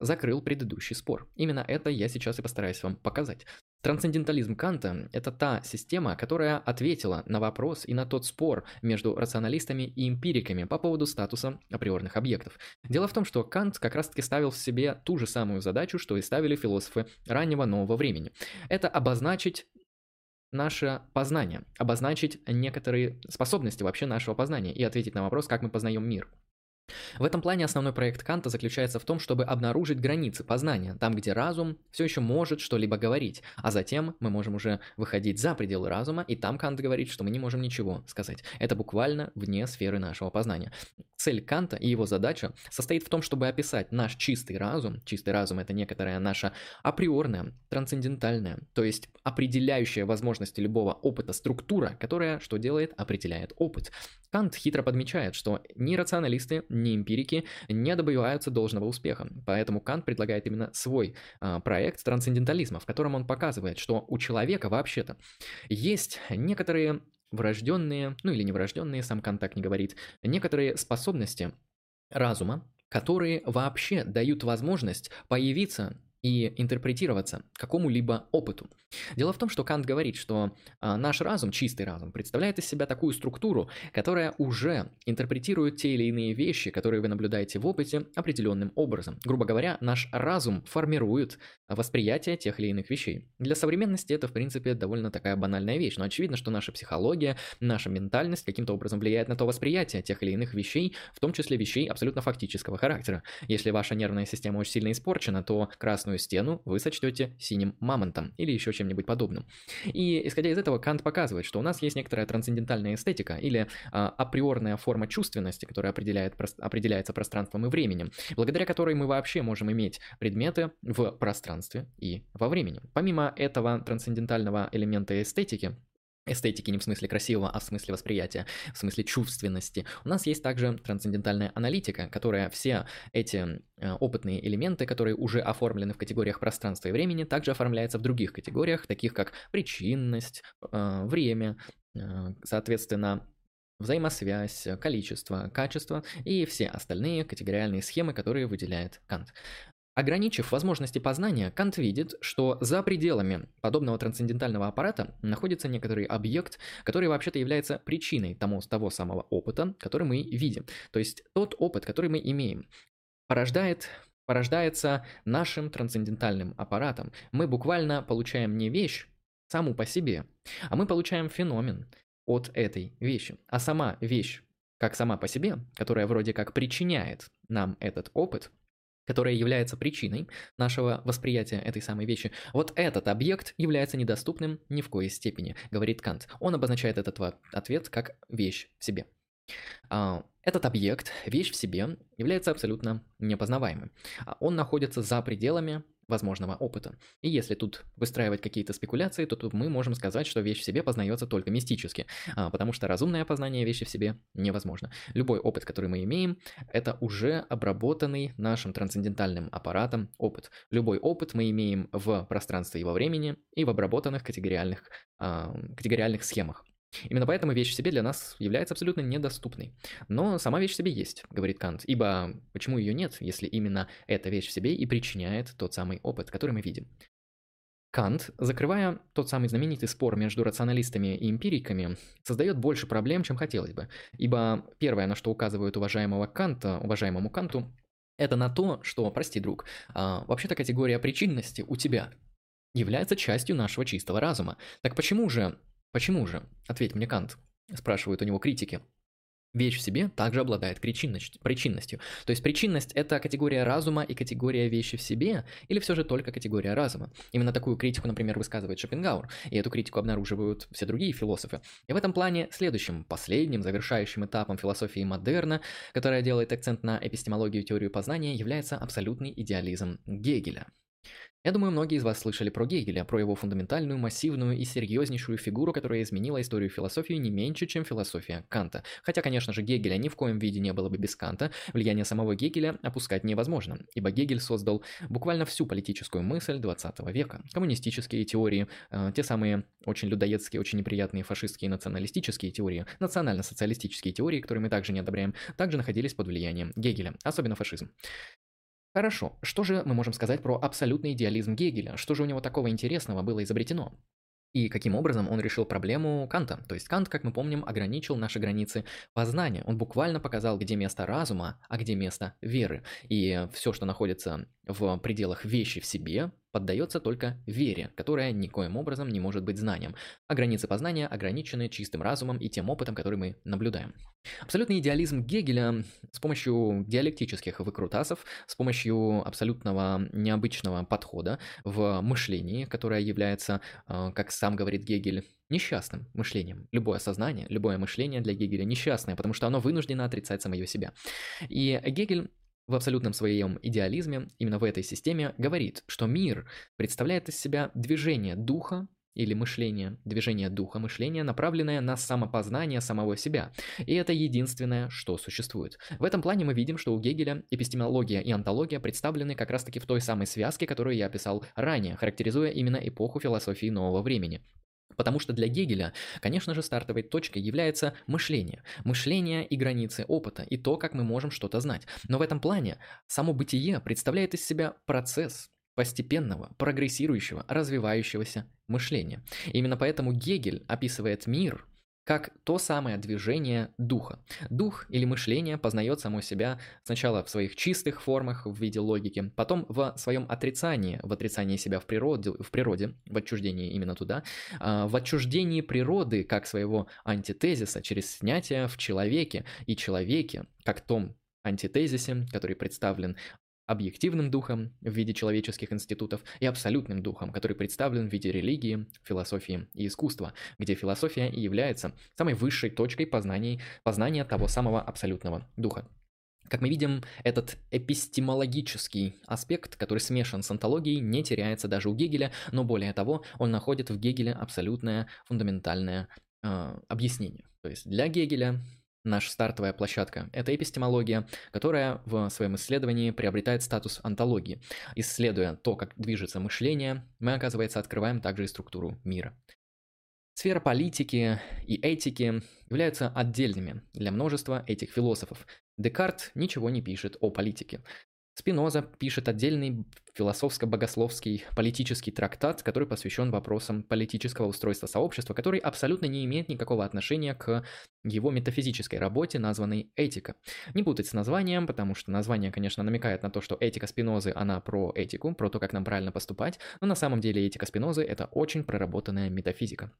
закрыл предыдущий спор. Именно это я сейчас и постараюсь вам показать. Трансцендентализм Канта – это та система, которая ответила на вопрос и на тот спор между рационалистами и эмпириками по поводу статуса априорных объектов. Дело в том, что Кант как раз-таки ставил в себе ту же самую задачу, что и ставили философы раннего нового времени. Это обозначить наше познание, обозначить некоторые способности вообще нашего познания и ответить на вопрос, как мы познаем мир. В этом плане основной проект Канта заключается в том, чтобы обнаружить границы познания, там, где разум все еще может что-либо говорить, а затем мы можем уже выходить за пределы разума, и там Кант говорит, что мы не можем ничего сказать. Это буквально вне сферы нашего познания. Цель Канта и его задача состоит в том, чтобы описать наш чистый разум. Чистый разум – это некоторая наша априорная, трансцендентальная, то есть определяющая возможности любого опыта структура, которая что делает? Определяет опыт. Кант хитро подмечает, что ни рационалисты, ни эмпирики не добиваются должного успеха. Поэтому Кант предлагает именно свой э, проект трансцендентализма, в котором он показывает, что у человека вообще-то есть некоторые врожденные, ну или неврожденные, сам Кант так не говорит, некоторые способности разума, которые вообще дают возможность появиться и интерпретироваться какому-либо опыту. Дело в том, что Кант говорит, что а, наш разум, чистый разум, представляет из себя такую структуру, которая уже интерпретирует те или иные вещи, которые вы наблюдаете в опыте, определенным образом. Грубо говоря, наш разум формирует восприятие тех или иных вещей. Для современности это, в принципе, довольно такая банальная вещь, но очевидно, что наша психология, наша ментальность каким-то образом влияет на то восприятие тех или иных вещей, в том числе вещей абсолютно фактического характера. Если ваша нервная система очень сильно испорчена, то красную стену вы сочтете синим мамонтом или еще чем-нибудь подобным. И исходя из этого, Кант показывает, что у нас есть некоторая трансцендентальная эстетика или а, априорная форма чувственности, которая определяет, определяется пространством и временем, благодаря которой мы вообще можем иметь предметы в пространстве и во времени. Помимо этого трансцендентального элемента эстетики, эстетики не в смысле красивого, а в смысле восприятия, в смысле чувственности. У нас есть также трансцендентальная аналитика, которая все эти э, опытные элементы, которые уже оформлены в категориях пространства и времени, также оформляются в других категориях, таких как причинность, э, время, э, соответственно, взаимосвязь, количество, качество и все остальные категориальные схемы, которые выделяет Кант. Ограничив возможности познания, Кант видит, что за пределами подобного трансцендентального аппарата находится некоторый объект, который вообще-то является причиной тому, того самого опыта, который мы видим. То есть тот опыт, который мы имеем, порождает порождается нашим трансцендентальным аппаратом. Мы буквально получаем не вещь саму по себе, а мы получаем феномен от этой вещи. А сама вещь, как сама по себе, которая вроде как причиняет нам этот опыт, которая является причиной нашего восприятия этой самой вещи, вот этот объект является недоступным ни в коей степени, говорит Кант. Он обозначает этот ответ как вещь в себе. А, этот объект, вещь в себе, является абсолютно непознаваемым. А он находится за пределами возможного опыта. И если тут выстраивать какие-то спекуляции, то тут мы можем сказать, что вещь в себе познается только мистически, а, потому что разумное познание вещи в себе невозможно. Любой опыт, который мы имеем, это уже обработанный нашим трансцендентальным аппаратом опыт. Любой опыт мы имеем в пространстве и во времени и в обработанных категориальных, а, категориальных схемах. Именно поэтому вещь в себе для нас является абсолютно недоступной. Но сама вещь в себе есть, говорит Кант, ибо почему ее нет, если именно эта вещь в себе и причиняет тот самый опыт, который мы видим. Кант, закрывая тот самый знаменитый спор между рационалистами и эмпириками, создает больше проблем, чем хотелось бы. Ибо первое, на что указывают уважаемого Канта, уважаемому Канту, это на то, что, прости, друг, а, вообще-то категория причинности у тебя является частью нашего чистого разума. Так почему же Почему же? Ответь мне, Кант, спрашивают у него критики. Вещь в себе также обладает причинностью. То есть причинность – это категория разума и категория вещи в себе, или все же только категория разума? Именно такую критику, например, высказывает Шопенгауэр, и эту критику обнаруживают все другие философы. И в этом плане следующим, последним, завершающим этапом философии модерна, которая делает акцент на эпистемологию и теорию познания, является абсолютный идеализм Гегеля. Я думаю, многие из вас слышали про Гегеля, про его фундаментальную, массивную и серьезнейшую фигуру, которая изменила историю философии не меньше, чем философия Канта. Хотя, конечно же, Гегеля ни в коем виде не было бы без Канта, влияние самого Гегеля опускать невозможно, ибо Гегель создал буквально всю политическую мысль 20 века. Коммунистические теории, э, те самые очень людоедские, очень неприятные фашистские националистические теории, национально-социалистические теории, которые мы также не одобряем, также находились под влиянием Гегеля, особенно фашизм. Хорошо, что же мы можем сказать про абсолютный идеализм Гегеля? Что же у него такого интересного было изобретено? И каким образом он решил проблему Канта? То есть Кант, как мы помним, ограничил наши границы познания. Он буквально показал, где место разума, а где место веры. И все, что находится в пределах вещи в себе, поддается только вере, которая никоим образом не может быть знанием, а границы познания ограничены чистым разумом и тем опытом, который мы наблюдаем. Абсолютный идеализм Гегеля с помощью диалектических выкрутасов, с помощью абсолютного необычного подхода в мышлении, которое является, э, как сам говорит Гегель, несчастным мышлением. Любое сознание, любое мышление для Гегеля несчастное, потому что оно вынуждено отрицать самое себя. И Гегель в абсолютном своем идеализме, именно в этой системе, говорит, что мир представляет из себя движение духа или мышление, движение духа мышления, направленное на самопознание самого себя. И это единственное, что существует. В этом плане мы видим, что у Гегеля эпистемология и антология представлены как раз-таки в той самой связке, которую я описал ранее, характеризуя именно эпоху философии нового времени. Потому что для Гегеля, конечно же, стартовой точкой является мышление. Мышление и границы опыта, и то, как мы можем что-то знать. Но в этом плане само бытие представляет из себя процесс постепенного, прогрессирующего, развивающегося мышления. Именно поэтому Гегель описывает мир – как то самое движение духа. Дух или мышление познает само себя сначала в своих чистых формах в виде логики, потом в своем отрицании, в отрицании себя в природе, в природе, в отчуждении именно туда, а, в отчуждении природы как своего антитезиса через снятие в человеке и человеке, как том антитезисе, который представлен объективным духом в виде человеческих институтов и абсолютным духом, который представлен в виде религии, философии и искусства, где философия и является самой высшей точкой познаний, познания того самого абсолютного духа. Как мы видим, этот эпистемологический аспект, который смешан с антологией, не теряется даже у Гегеля, но более того, он находит в Гегеле абсолютное фундаментальное э, объяснение. То есть для Гегеля Наша стартовая площадка – это эпистемология, которая в своем исследовании приобретает статус антологии. Исследуя то, как движется мышление, мы, оказывается, открываем также и структуру мира. Сфера политики и этики являются отдельными для множества этих философов. Декарт ничего не пишет о политике. Спиноза пишет отдельный философско-богословский политический трактат, который посвящен вопросам политического устройства сообщества, который абсолютно не имеет никакого отношения к его метафизической работе, названной «Этика». Не путать с названием, потому что название, конечно, намекает на то, что этика Спинозы, она про этику, про то, как нам правильно поступать, но на самом деле этика Спинозы – это очень проработанная метафизика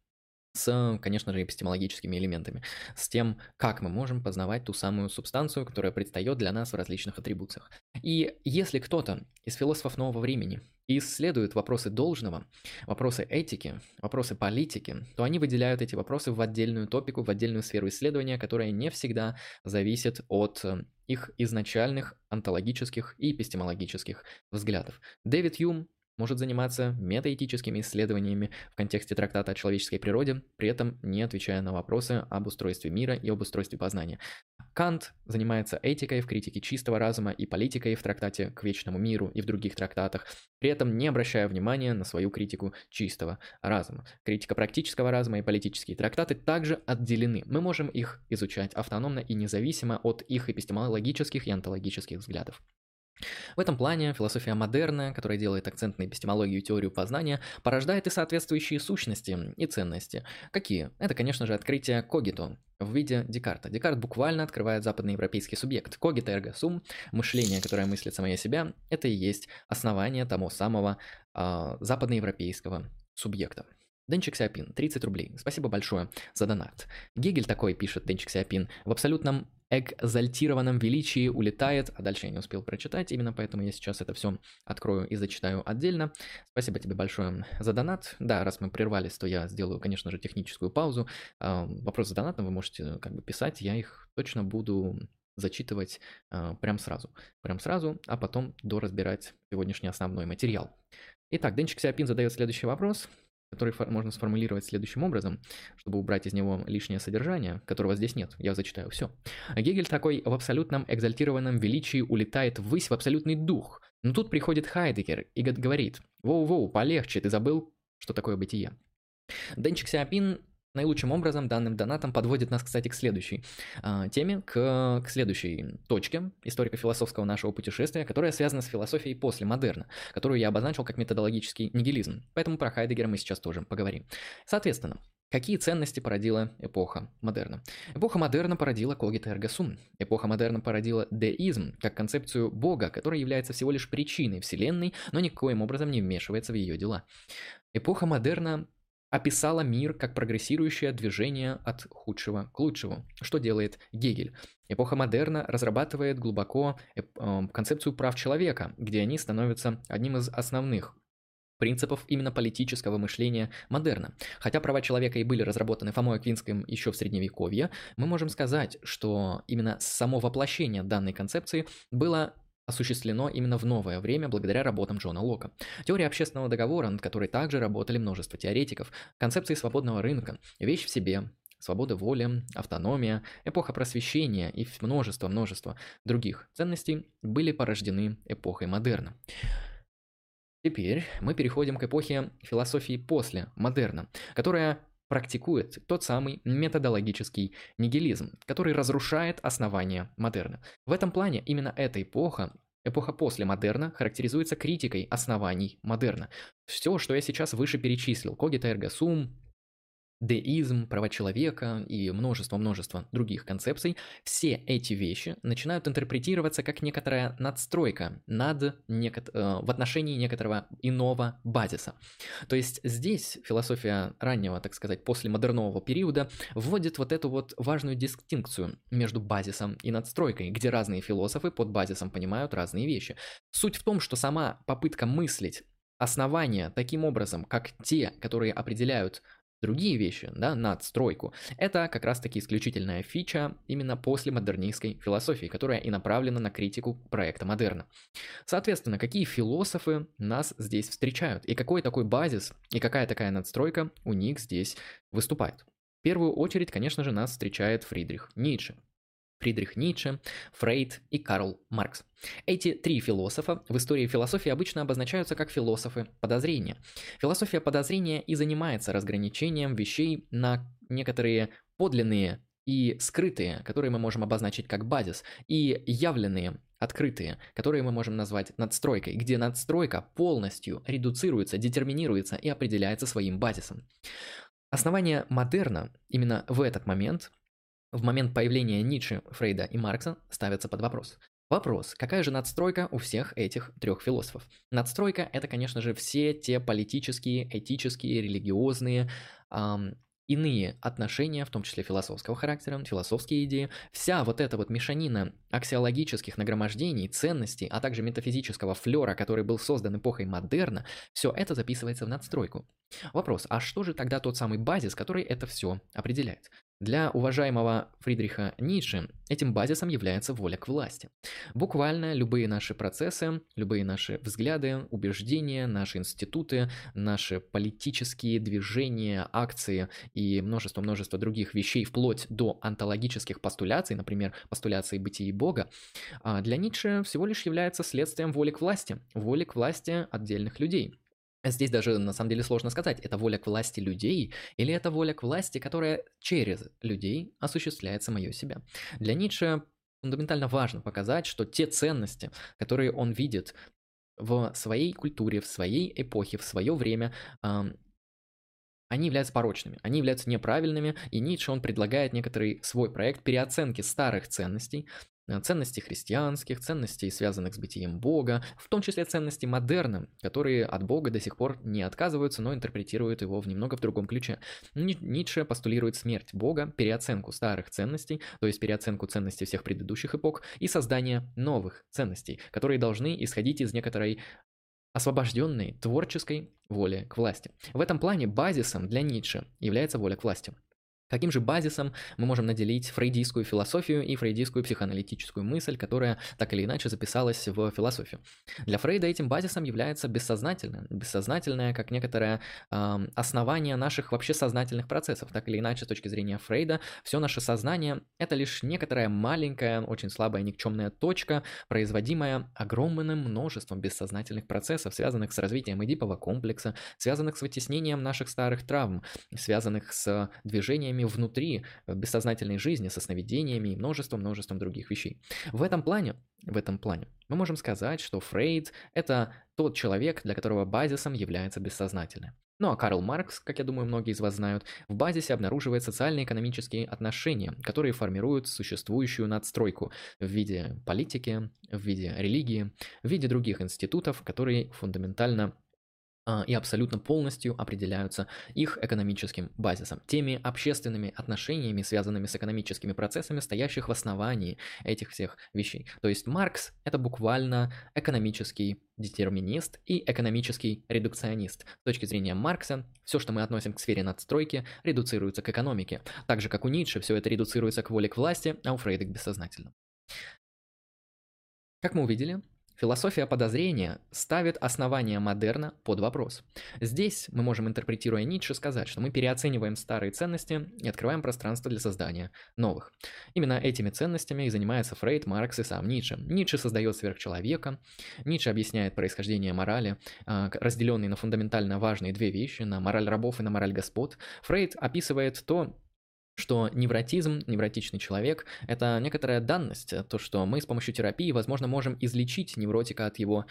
с, конечно же, эпистемологическими элементами, с тем, как мы можем познавать ту самую субстанцию, которая предстает для нас в различных атрибуциях. И если кто-то из философов нового времени исследует вопросы должного, вопросы этики, вопросы политики, то они выделяют эти вопросы в отдельную топику, в отдельную сферу исследования, которая не всегда зависит от э, их изначальных онтологических и эпистемологических взглядов. Дэвид Юм может заниматься метаэтическими исследованиями в контексте трактата о человеческой природе, при этом не отвечая на вопросы об устройстве мира и об устройстве познания. Кант занимается этикой в критике чистого разума и политикой в трактате «К вечному миру» и в других трактатах, при этом не обращая внимания на свою критику чистого разума. Критика практического разума и политические трактаты также отделены. Мы можем их изучать автономно и независимо от их эпистемологических и онтологических взглядов. В этом плане философия модерна, которая делает акцент на эпистемологию и теорию познания, порождает и соответствующие сущности и ценности. Какие? Это, конечно же, открытие когито в виде Декарта. Декарт буквально открывает западноевропейский субъект. Когито эрго сум, мышление, которое мыслит самое себя, это и есть основание того самого э, западноевропейского субъекта. Денчик Сиапин, 30 рублей. Спасибо большое за донат. Гегель такой пишет, Денчик Сиапин, в абсолютном экзальтированном величии улетает, а дальше я не успел прочитать, именно поэтому я сейчас это все открою и зачитаю отдельно. Спасибо тебе большое за донат. Да, раз мы прервались, то я сделаю, конечно же, техническую паузу. А, вопросы с донатом вы можете как бы писать, я их точно буду зачитывать э, прям сразу. Прям сразу, а потом доразбирать сегодняшний основной материал. Итак, Денчик Сиапин задает следующий вопрос который можно сформулировать следующим образом, чтобы убрать из него лишнее содержание, которого здесь нет. Я зачитаю все. Гегель такой в абсолютном экзальтированном величии улетает ввысь в абсолютный дух. Но тут приходит Хайдегер и говорит, «Воу-воу, полегче, ты забыл, что такое бытие». Денчик Сиапин наилучшим образом данным донатом подводит нас, кстати, к следующей э, теме, к, к следующей точке историко-философского нашего путешествия, которая связана с философией после модерна, которую я обозначил как методологический нигилизм. Поэтому про Хайдегера мы сейчас тоже поговорим. Соответственно, Какие ценности породила эпоха модерна? Эпоха модерна породила когито эрго. Эпоха модерна породила деизм, как концепцию Бога, который является всего лишь причиной Вселенной, но никоим образом не вмешивается в ее дела. Эпоха модерна описала мир как прогрессирующее движение от худшего к лучшему. Что делает Гегель? Эпоха модерна разрабатывает глубоко э, концепцию прав человека, где они становятся одним из основных принципов именно политического мышления модерна. Хотя права человека и были разработаны Фомой Аквинским еще в Средневековье, мы можем сказать, что именно само воплощение данной концепции было осуществлено именно в новое время благодаря работам Джона Лока. Теория общественного договора, над которой также работали множество теоретиков, концепции свободного рынка, вещь в себе, свобода воли, автономия, эпоха просвещения и множество-множество других ценностей были порождены эпохой модерна. Теперь мы переходим к эпохе философии после модерна, которая практикует тот самый методологический нигилизм, который разрушает основания модерна. В этом плане именно эта эпоха Эпоха после модерна характеризуется критикой оснований модерна. Все, что я сейчас выше перечислил, когита эрго сум, деизм, права человека и множество-множество других концепций, все эти вещи начинают интерпретироваться как некоторая надстройка над неко- э, в отношении некоторого иного базиса. То есть здесь философия раннего, так сказать, после модернового периода вводит вот эту вот важную дистинкцию между базисом и надстройкой, где разные философы под базисом понимают разные вещи. Суть в том, что сама попытка мыслить основания таким образом, как те, которые определяют другие вещи, да, надстройку, это как раз-таки исключительная фича именно после модернистской философии, которая и направлена на критику проекта модерна. Соответственно, какие философы нас здесь встречают, и какой такой базис, и какая такая надстройка у них здесь выступает. В первую очередь, конечно же, нас встречает Фридрих Ницше. Фридрих Ницше, Фрейд и Карл Маркс. Эти три философа в истории философии обычно обозначаются как философы подозрения. Философия подозрения и занимается разграничением вещей на некоторые подлинные и скрытые, которые мы можем обозначить как базис, и явленные, открытые, которые мы можем назвать надстройкой, где надстройка полностью редуцируется, детерминируется и определяется своим базисом. Основание модерна именно в этот момент в момент появления Ницше, Фрейда и Маркса ставятся под вопрос. Вопрос, какая же надстройка у всех этих трех философов? Надстройка – это, конечно же, все те политические, этические, религиозные, эм, иные отношения, в том числе философского характера, философские идеи, вся вот эта вот мешанина аксиологических нагромождений, ценностей, а также метафизического флера, который был создан эпохой модерна, все это записывается в надстройку. Вопрос, а что же тогда тот самый базис, который это все определяет? Для уважаемого Фридриха Ницше этим базисом является воля к власти. Буквально любые наши процессы, любые наши взгляды, убеждения, наши институты, наши политические движения, акции и множество-множество других вещей, вплоть до антологических постуляций, например, постуляции бытия Бога, а, для Ницше всего лишь является следствием воли к власти, воли к власти отдельных людей. Здесь даже на самом деле сложно сказать, это воля к власти людей или это воля к власти, которая через людей осуществляет самое себя. Для Ницше фундаментально важно показать, что те ценности, которые он видит в своей культуре, в своей эпохе, в свое время, они являются порочными, они являются неправильными, и Ницше он предлагает некоторый свой проект переоценки старых ценностей, ценностей христианских, ценностей, связанных с бытием Бога, в том числе ценности модерна, которые от Бога до сих пор не отказываются, но интерпретируют его в немного в другом ключе. Ницше постулирует смерть Бога, переоценку старых ценностей, то есть переоценку ценностей всех предыдущих эпох, и создание новых ценностей, которые должны исходить из некоторой освобожденной творческой воли к власти. В этом плане базисом для Ницше является воля к власти. Каким же базисом мы можем наделить фрейдийскую философию и фрейдийскую психоаналитическую мысль, которая так или иначе записалась в философию? Для Фрейда этим базисом является бессознательное. Бессознательное как некоторое э, основание наших вообще сознательных процессов. Так или иначе, с точки зрения Фрейда, все наше сознание – это лишь некоторая маленькая, очень слабая никчемная точка, производимая огромным множеством бессознательных процессов, связанных с развитием эдипового комплекса, связанных с вытеснением наших старых травм, связанных с движениями событиями внутри э, бессознательной жизни, со сновидениями и множеством-множеством других вещей. В этом плане, в этом плане мы можем сказать, что Фрейд – это тот человек, для которого базисом является бессознательное. Ну а Карл Маркс, как я думаю, многие из вас знают, в базисе обнаруживает социально-экономические отношения, которые формируют существующую надстройку в виде политики, в виде религии, в виде других институтов, которые фундаментально и абсолютно полностью определяются их экономическим базисом, теми общественными отношениями, связанными с экономическими процессами, стоящих в основании этих всех вещей. То есть Маркс – это буквально экономический детерминист и экономический редукционист. С точки зрения Маркса, все, что мы относим к сфере надстройки, редуцируется к экономике. Так же, как у Ницше, все это редуцируется к воле к власти, а у Фрейда к бессознательному. Как мы увидели, Философия подозрения ставит основания модерна под вопрос. Здесь мы можем, интерпретируя Ницше, сказать, что мы переоцениваем старые ценности и открываем пространство для создания новых. Именно этими ценностями и занимается Фрейд, Маркс и сам Ницше. Ницше создает сверхчеловека, Ницше объясняет происхождение морали, а, разделенные на фундаментально важные две вещи, на мораль рабов и на мораль господ. Фрейд описывает то, что невротизм, невротичный человек – это некоторая данность, то, что мы с помощью терапии, возможно, можем излечить невротика от его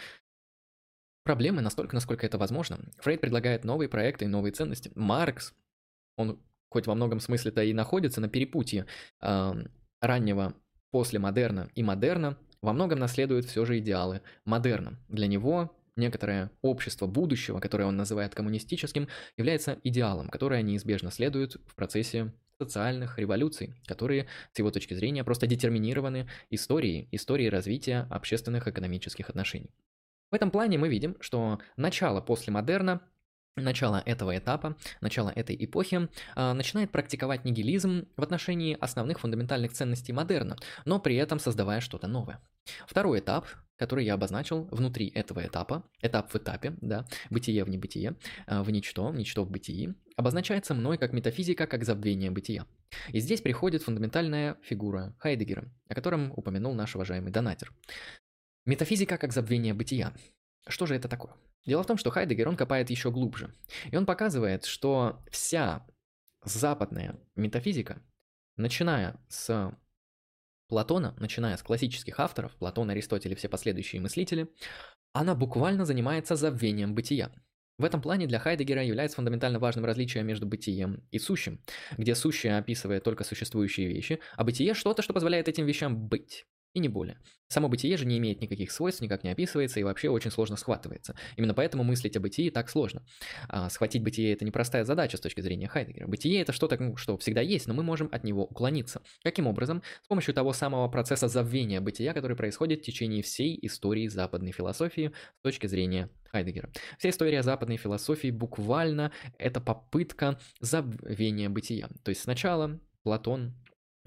проблемы настолько, насколько это возможно. Фрейд предлагает новые проекты и новые ценности. Маркс, он хоть во многом смысле-то и находится на перепутье э, раннего после модерна и модерна, во многом наследует все же идеалы модерна. Для него некоторое общество будущего, которое он называет коммунистическим, является идеалом, которое неизбежно следует в процессе социальных революций, которые, с его точки зрения, просто детерминированы историей, историей развития общественных экономических отношений. В этом плане мы видим, что начало после модерна начало этого этапа, начало этой эпохи, э, начинает практиковать нигилизм в отношении основных фундаментальных ценностей модерна, но при этом создавая что-то новое. Второй этап, который я обозначил внутри этого этапа, этап в этапе, да, бытие в небытие, э, в ничто, ничто в бытии, обозначается мной как метафизика, как забвение бытия. И здесь приходит фундаментальная фигура Хайдегера, о котором упомянул наш уважаемый донатер. Метафизика как забвение бытия. Что же это такое? Дело в том, что Хайдегер, он копает еще глубже. И он показывает, что вся западная метафизика, начиная с Платона, начиная с классических авторов, Платон, Аристотель и все последующие мыслители, она буквально занимается забвением бытия. В этом плане для Хайдегера является фундаментально важным различие между бытием и сущим, где сущее описывает только существующие вещи, а бытие что-то, что позволяет этим вещам быть и не более. Само бытие же не имеет никаких свойств, никак не описывается и вообще очень сложно схватывается. Именно поэтому мыслить о бытии так сложно. А схватить бытие – это непростая задача с точки зрения Хайдегера. Бытие – это что-то, ну, что всегда есть, но мы можем от него уклониться. Каким образом? С помощью того самого процесса забвения бытия, который происходит в течение всей истории западной философии с точки зрения Хайдегера. Вся история западной философии буквально – это попытка забвения бытия. То есть сначала Платон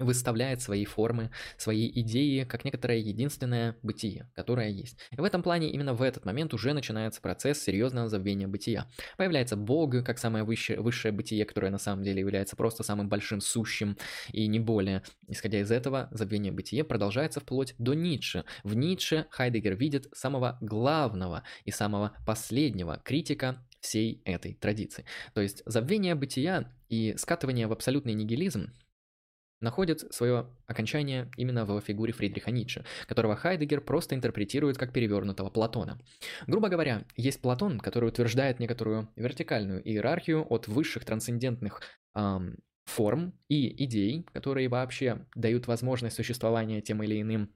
выставляет свои формы, свои идеи как некоторое единственное бытие, которое есть. И в этом плане именно в этот момент уже начинается процесс серьезного забвения бытия. Появляется Бог как самое высшее, высшее бытие, которое на самом деле является просто самым большим сущим и не более. Исходя из этого, забвение бытия продолжается вплоть до Ницше. В Ницше Хайдегер видит самого главного и самого последнего критика всей этой традиции. То есть забвение бытия и скатывание в абсолютный нигилизм находит свое окончание именно в фигуре Фридриха Ницше, которого Хайдегер просто интерпретирует как перевернутого Платона. Грубо говоря, есть Платон, который утверждает некоторую вертикальную иерархию от высших трансцендентных эм, форм и идей, которые вообще дают возможность существования тем или иным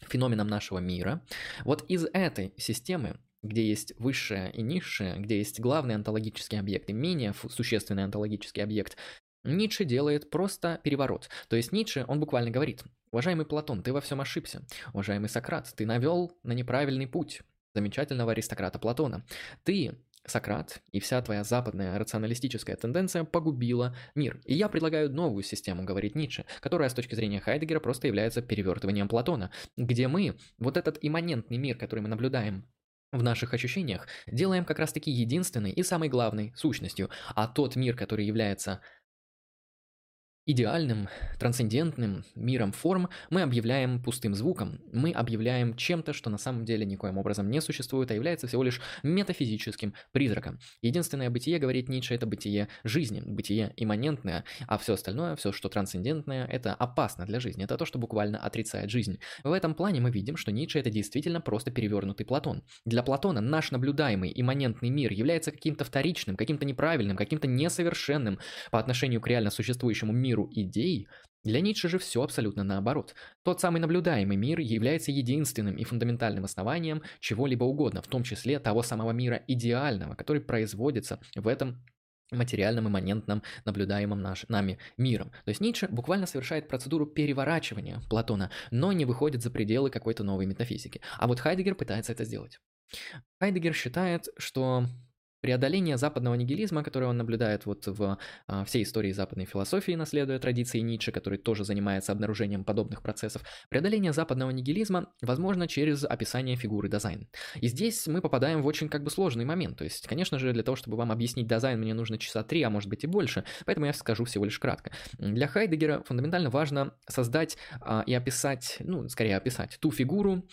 феноменам нашего мира. Вот из этой системы где есть высшее и низшее, где есть главный онтологический объект и менее существенный онтологический объект, Ницше делает просто переворот. То есть Ницше, он буквально говорит, уважаемый Платон, ты во всем ошибся. Уважаемый Сократ, ты навел на неправильный путь замечательного аристократа Платона. Ты Сократ и вся твоя западная рационалистическая тенденция погубила мир. И я предлагаю новую систему, говорит Ницше, которая с точки зрения Хайдегера просто является перевертыванием Платона, где мы, вот этот имманентный мир, который мы наблюдаем в наших ощущениях, делаем как раз-таки единственной и самой главной сущностью, а тот мир, который является идеальным, трансцендентным миром форм мы объявляем пустым звуком, мы объявляем чем-то, что на самом деле никоим образом не существует, а является всего лишь метафизическим призраком. Единственное бытие, говорит Ницше, это бытие жизни, бытие имманентное, а все остальное, все, что трансцендентное, это опасно для жизни, это то, что буквально отрицает жизнь. В этом плане мы видим, что Ницше это действительно просто перевернутый Платон. Для Платона наш наблюдаемый имманентный мир является каким-то вторичным, каким-то неправильным, каким-то несовершенным по отношению к реально существующему миру, миру идей, для Ницше же все абсолютно наоборот. Тот самый наблюдаемый мир является единственным и фундаментальным основанием чего-либо угодно, в том числе того самого мира идеального, который производится в этом материальном имманентном наблюдаемом наш, нами миром. То есть Ницше буквально совершает процедуру переворачивания Платона, но не выходит за пределы какой-то новой метафизики. А вот Хайдегер пытается это сделать. Хайдегер считает, что Преодоление западного нигилизма, которое он наблюдает вот в а, всей истории западной философии, наследуя традиции Ницше, который тоже занимается обнаружением подобных процессов, преодоление западного нигилизма возможно через описание фигуры дизайн. И здесь мы попадаем в очень как бы сложный момент. То есть, конечно же, для того, чтобы вам объяснить дизайн, мне нужно часа три, а может быть и больше, поэтому я скажу всего лишь кратко. Для Хайдегера фундаментально важно создать а, и описать, ну, скорее описать ту фигуру,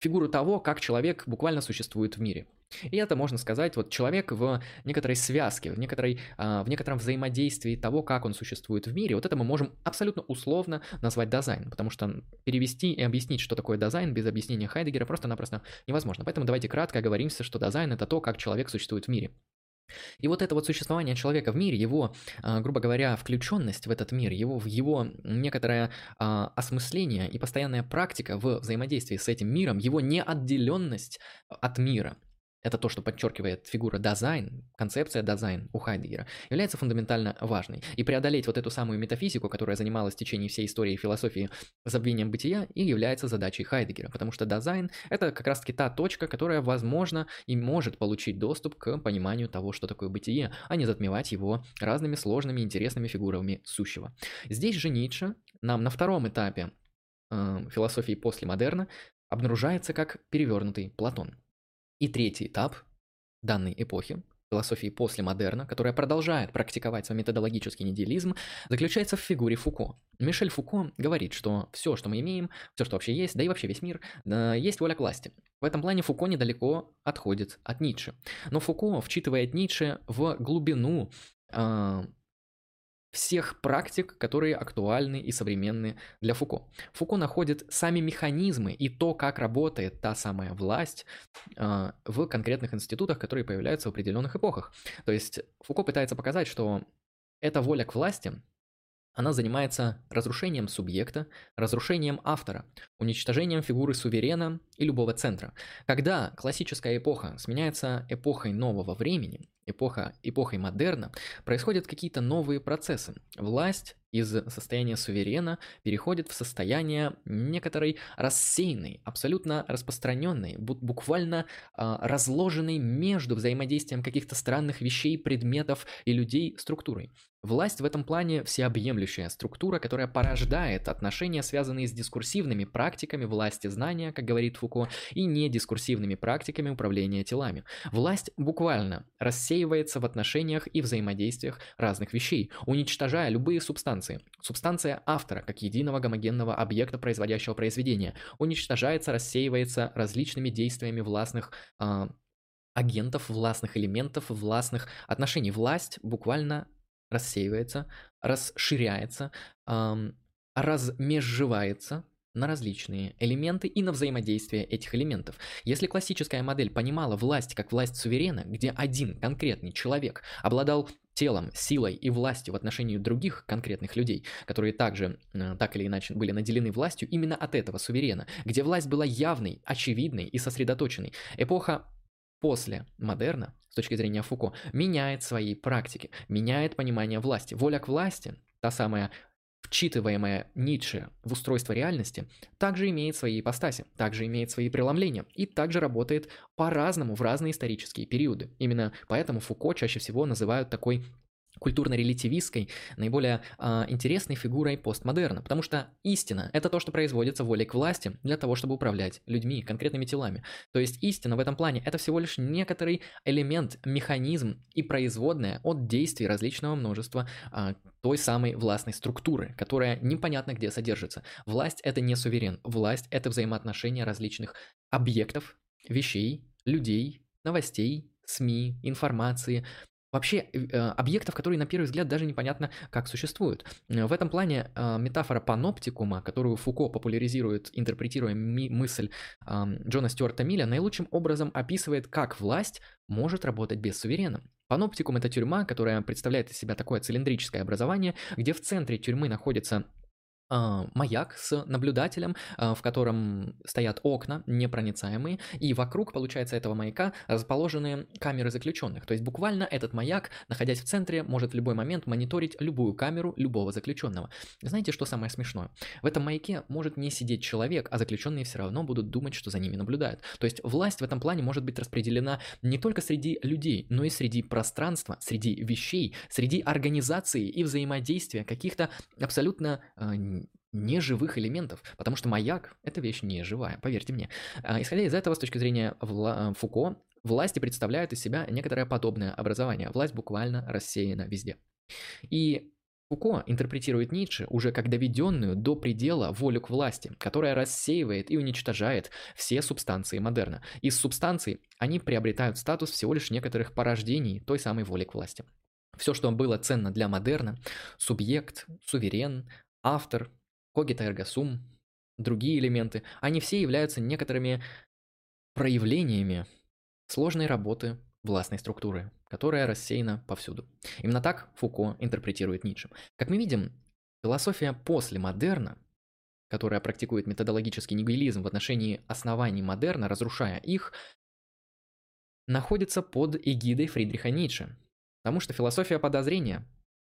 фигуру того, как человек буквально существует в мире. И это можно сказать, вот человек в некоторой связке, в, некоторой, а, в некотором взаимодействии того, как он существует в мире, вот это мы можем абсолютно условно назвать дизайн, потому что перевести и объяснить, что такое дизайн без объяснения Хайдегера просто-напросто невозможно. Поэтому давайте кратко оговоримся, что дизайн это то, как человек существует в мире. И вот это вот существование человека в мире, его, а, грубо говоря, включенность в этот мир, его, его некоторое а, осмысление и постоянная практика в взаимодействии с этим миром, его неотделенность от мира – это то, что подчеркивает фигура дизайн, концепция дизайн у Хайдегера, является фундаментально важной. И преодолеть вот эту самую метафизику, которая занималась в течение всей истории философии забвением бытия, и является задачей Хайдегера, потому что дизайн – это как раз-таки та точка, которая, возможно, и может получить доступ к пониманию того, что такое бытие, а не затмевать его разными сложными интересными фигурами сущего. Здесь же Ницше нам на втором этапе э, философии после модерна обнаружается как перевернутый Платон. И третий этап данной эпохи, философии после модерна, которая продолжает практиковать свой методологический нигилизм, заключается в фигуре Фуко. Мишель Фуко говорит, что все, что мы имеем, все, что вообще есть, да и вообще весь мир, есть воля к власти. В этом плане Фуко недалеко отходит от Ницше. Но Фуко вчитывает Ницше в глубину а, всех практик, которые актуальны и современны для Фуко. Фуко находит сами механизмы и то, как работает та самая власть э, в конкретных институтах, которые появляются в определенных эпохах. То есть Фуко пытается показать, что эта воля к власти, она занимается разрушением субъекта, разрушением автора, уничтожением фигуры суверена и любого центра. Когда классическая эпоха сменяется эпохой нового времени, эпоха, эпохой модерна, происходят какие-то новые процессы. Власть из состояния суверена переходит в состояние некоторой рассеянной, абсолютно распространенной, буквально э, разложенной между взаимодействием каких-то странных вещей, предметов и людей структурой. Власть в этом плане всеобъемлющая структура, которая порождает отношения, связанные с дискурсивными практиками власти знания, как говорит Фуко, и недискурсивными практиками управления телами. Власть буквально рассеивается в отношениях и взаимодействиях разных вещей, уничтожая любые субстанции. Субстанция автора, как единого гомогенного объекта производящего произведения, уничтожается, рассеивается различными действиями властных э, агентов, властных элементов, властных отношений. Власть буквально рассеивается, расширяется, эм, размежевается на различные элементы и на взаимодействие этих элементов. Если классическая модель понимала власть как власть суверена, где один конкретный человек обладал телом, силой и властью в отношении других конкретных людей, которые также э, так или иначе были наделены властью именно от этого суверена, где власть была явной, очевидной и сосредоточенной. Эпоха после модерна, с точки зрения Фуко, меняет свои практики, меняет понимание власти. Воля к власти, та самая вчитываемая Ницше в устройство реальности, также имеет свои ипостаси, также имеет свои преломления и также работает по-разному в разные исторические периоды. Именно поэтому Фуко чаще всего называют такой культурно-релятивистской, наиболее э, интересной фигурой постмодерна, потому что истина – это то, что производится волей к власти для того, чтобы управлять людьми, конкретными телами. То есть истина в этом плане – это всего лишь некоторый элемент, механизм и производная от действий различного множества э, той самой властной структуры, которая непонятно где содержится. Власть – это не суверен, власть – это взаимоотношения различных объектов, вещей, людей, новостей, СМИ, информации, Вообще, э, объектов, которые на первый взгляд даже непонятно, как существуют. Э, в этом плане э, метафора паноптикума, которую Фуко популяризирует, интерпретируя мысль Джона Стюарта Милля, наилучшим образом описывает, как власть может работать без суверена. Паноптикум – это тюрьма, которая представляет из себя такое цилиндрическое образование, где в центре тюрьмы находится маяк с наблюдателем, а, в котором стоят окна непроницаемые, и вокруг, получается, этого маяка расположены камеры заключенных. То есть буквально этот маяк, находясь в центре, может в любой момент мониторить любую камеру любого заключенного. Знаете, что самое смешное? В этом маяке может не сидеть человек, а заключенные все равно будут думать, что за ними наблюдают. То есть власть в этом плане может быть распределена не только среди людей, но и среди пространства, среди вещей, среди организации и взаимодействия каких-то абсолютно а, неживых элементов, потому что маяк – это вещь неживая, поверьте мне. А, исходя из этого, с точки зрения вла- Фуко, власти представляют из себя некоторое подобное образование. Власть буквально рассеяна везде. И Фуко интерпретирует Ницше уже как доведенную до предела волю к власти, которая рассеивает и уничтожает все субстанции модерна. Из субстанций они приобретают статус всего лишь некоторых порождений той самой воли к власти. Все, что было ценно для модерна, субъект, суверен, автор, когита эрго сум, другие элементы, они все являются некоторыми проявлениями сложной работы властной структуры, которая рассеяна повсюду. Именно так Фуко интерпретирует Ницше. Как мы видим, философия после модерна, которая практикует методологический нигилизм в отношении оснований модерна, разрушая их, находится под эгидой Фридриха Ницше. Потому что философия подозрения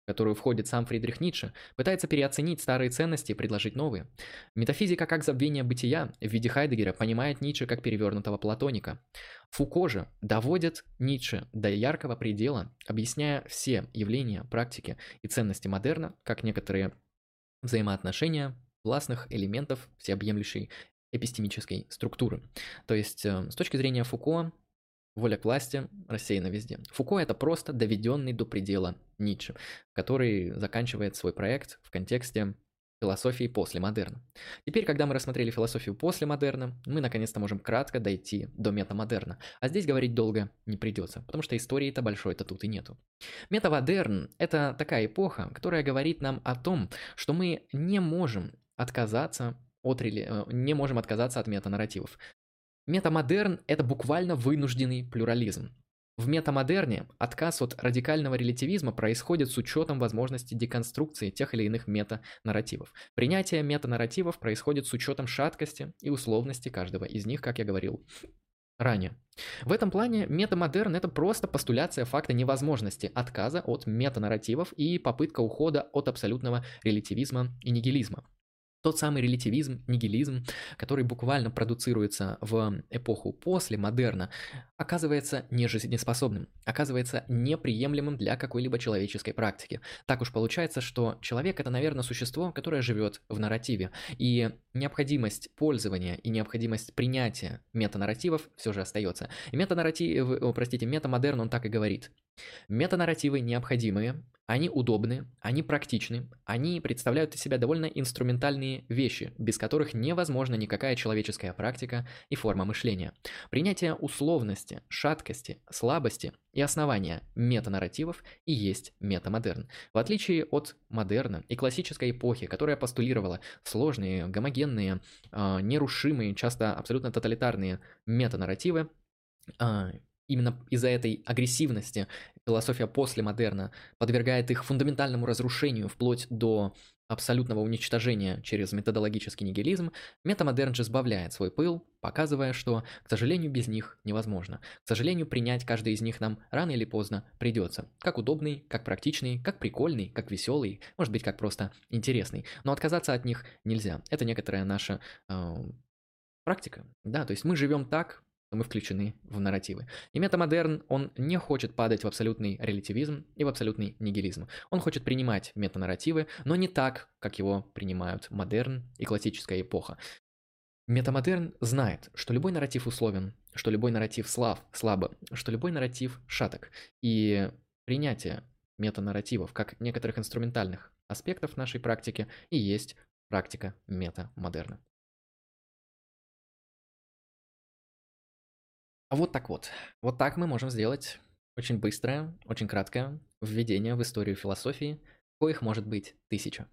которую входит сам Фридрих Ницше, пытается переоценить старые ценности и предложить новые. Метафизика как забвение бытия в виде Хайдегера понимает Ницше как перевернутого платоника. Фуко же доводит Ницше до яркого предела, объясняя все явления, практики и ценности модерна как некоторые взаимоотношения властных элементов всеобъемлющей эпистемической структуры. То есть, э, с точки зрения Фуко, Воля к власти рассеяна везде. Фуко это просто доведенный до предела Ницше, который заканчивает свой проект в контексте философии после модерна. Теперь, когда мы рассмотрели философию после модерна, мы наконец-то можем кратко дойти до метамодерна. А здесь говорить долго не придется, потому что истории-то большой-то тут и нету. Метамодерн – это такая эпоха, которая говорит нам о том, что мы не можем отказаться от рели... Э, не можем отказаться от метанарративов. Метамодерн – это буквально вынужденный плюрализм. В метамодерне отказ от радикального релятивизма происходит с учетом возможности деконструкции тех или иных метанарративов. Принятие метанарративов происходит с учетом шаткости и условности каждого из них, как я говорил ранее. В этом плане метамодерн – это просто постуляция факта невозможности отказа от метанарративов и попытка ухода от абсолютного релятивизма и нигилизма. Тот самый релятивизм, нигилизм, который буквально продуцируется в эпоху после модерна, оказывается нежизнеспособным, оказывается неприемлемым для какой-либо человеческой практики. Так уж получается, что человек это, наверное, существо, которое живет в нарративе, и необходимость пользования и необходимость принятия метанарративов все же остается. Метанарратив, простите, метамодерн, он так и говорит. Метанарративы необходимые, они удобны, они практичны, они представляют из себя довольно инструментальные вещи, без которых невозможна никакая человеческая практика и форма мышления. Принятие условности, шаткости, слабости и основания метанарративов и есть метамодерн. В отличие от модерна и классической эпохи, которая постулировала сложные, гомогенные, а, нерушимые, часто абсолютно тоталитарные метанарративы, а, именно из-за этой агрессивности философия после модерна подвергает их фундаментальному разрушению вплоть до абсолютного уничтожения через методологический нигилизм, метамодерн же сбавляет свой пыл, показывая, что, к сожалению, без них невозможно. К сожалению, принять каждый из них нам рано или поздно придется. Как удобный, как практичный, как прикольный, как веселый, может быть, как просто интересный. Но отказаться от них нельзя. Это некоторая наша э, практика. Да, то есть мы живем так, мы включены в нарративы. И метамодерн, он не хочет падать в абсолютный релятивизм и в абсолютный нигилизм. Он хочет принимать метанарративы, но не так, как его принимают модерн и классическая эпоха. Метамодерн знает, что любой нарратив условен, что любой нарратив слаб, слабо, что любой нарратив шаток. И принятие метанарративов как некоторых инструментальных аспектов нашей практики и есть практика метамодерна. Вот так вот. Вот так мы можем сделать очень быстрое, очень краткое введение в историю философии, коих может быть тысяча.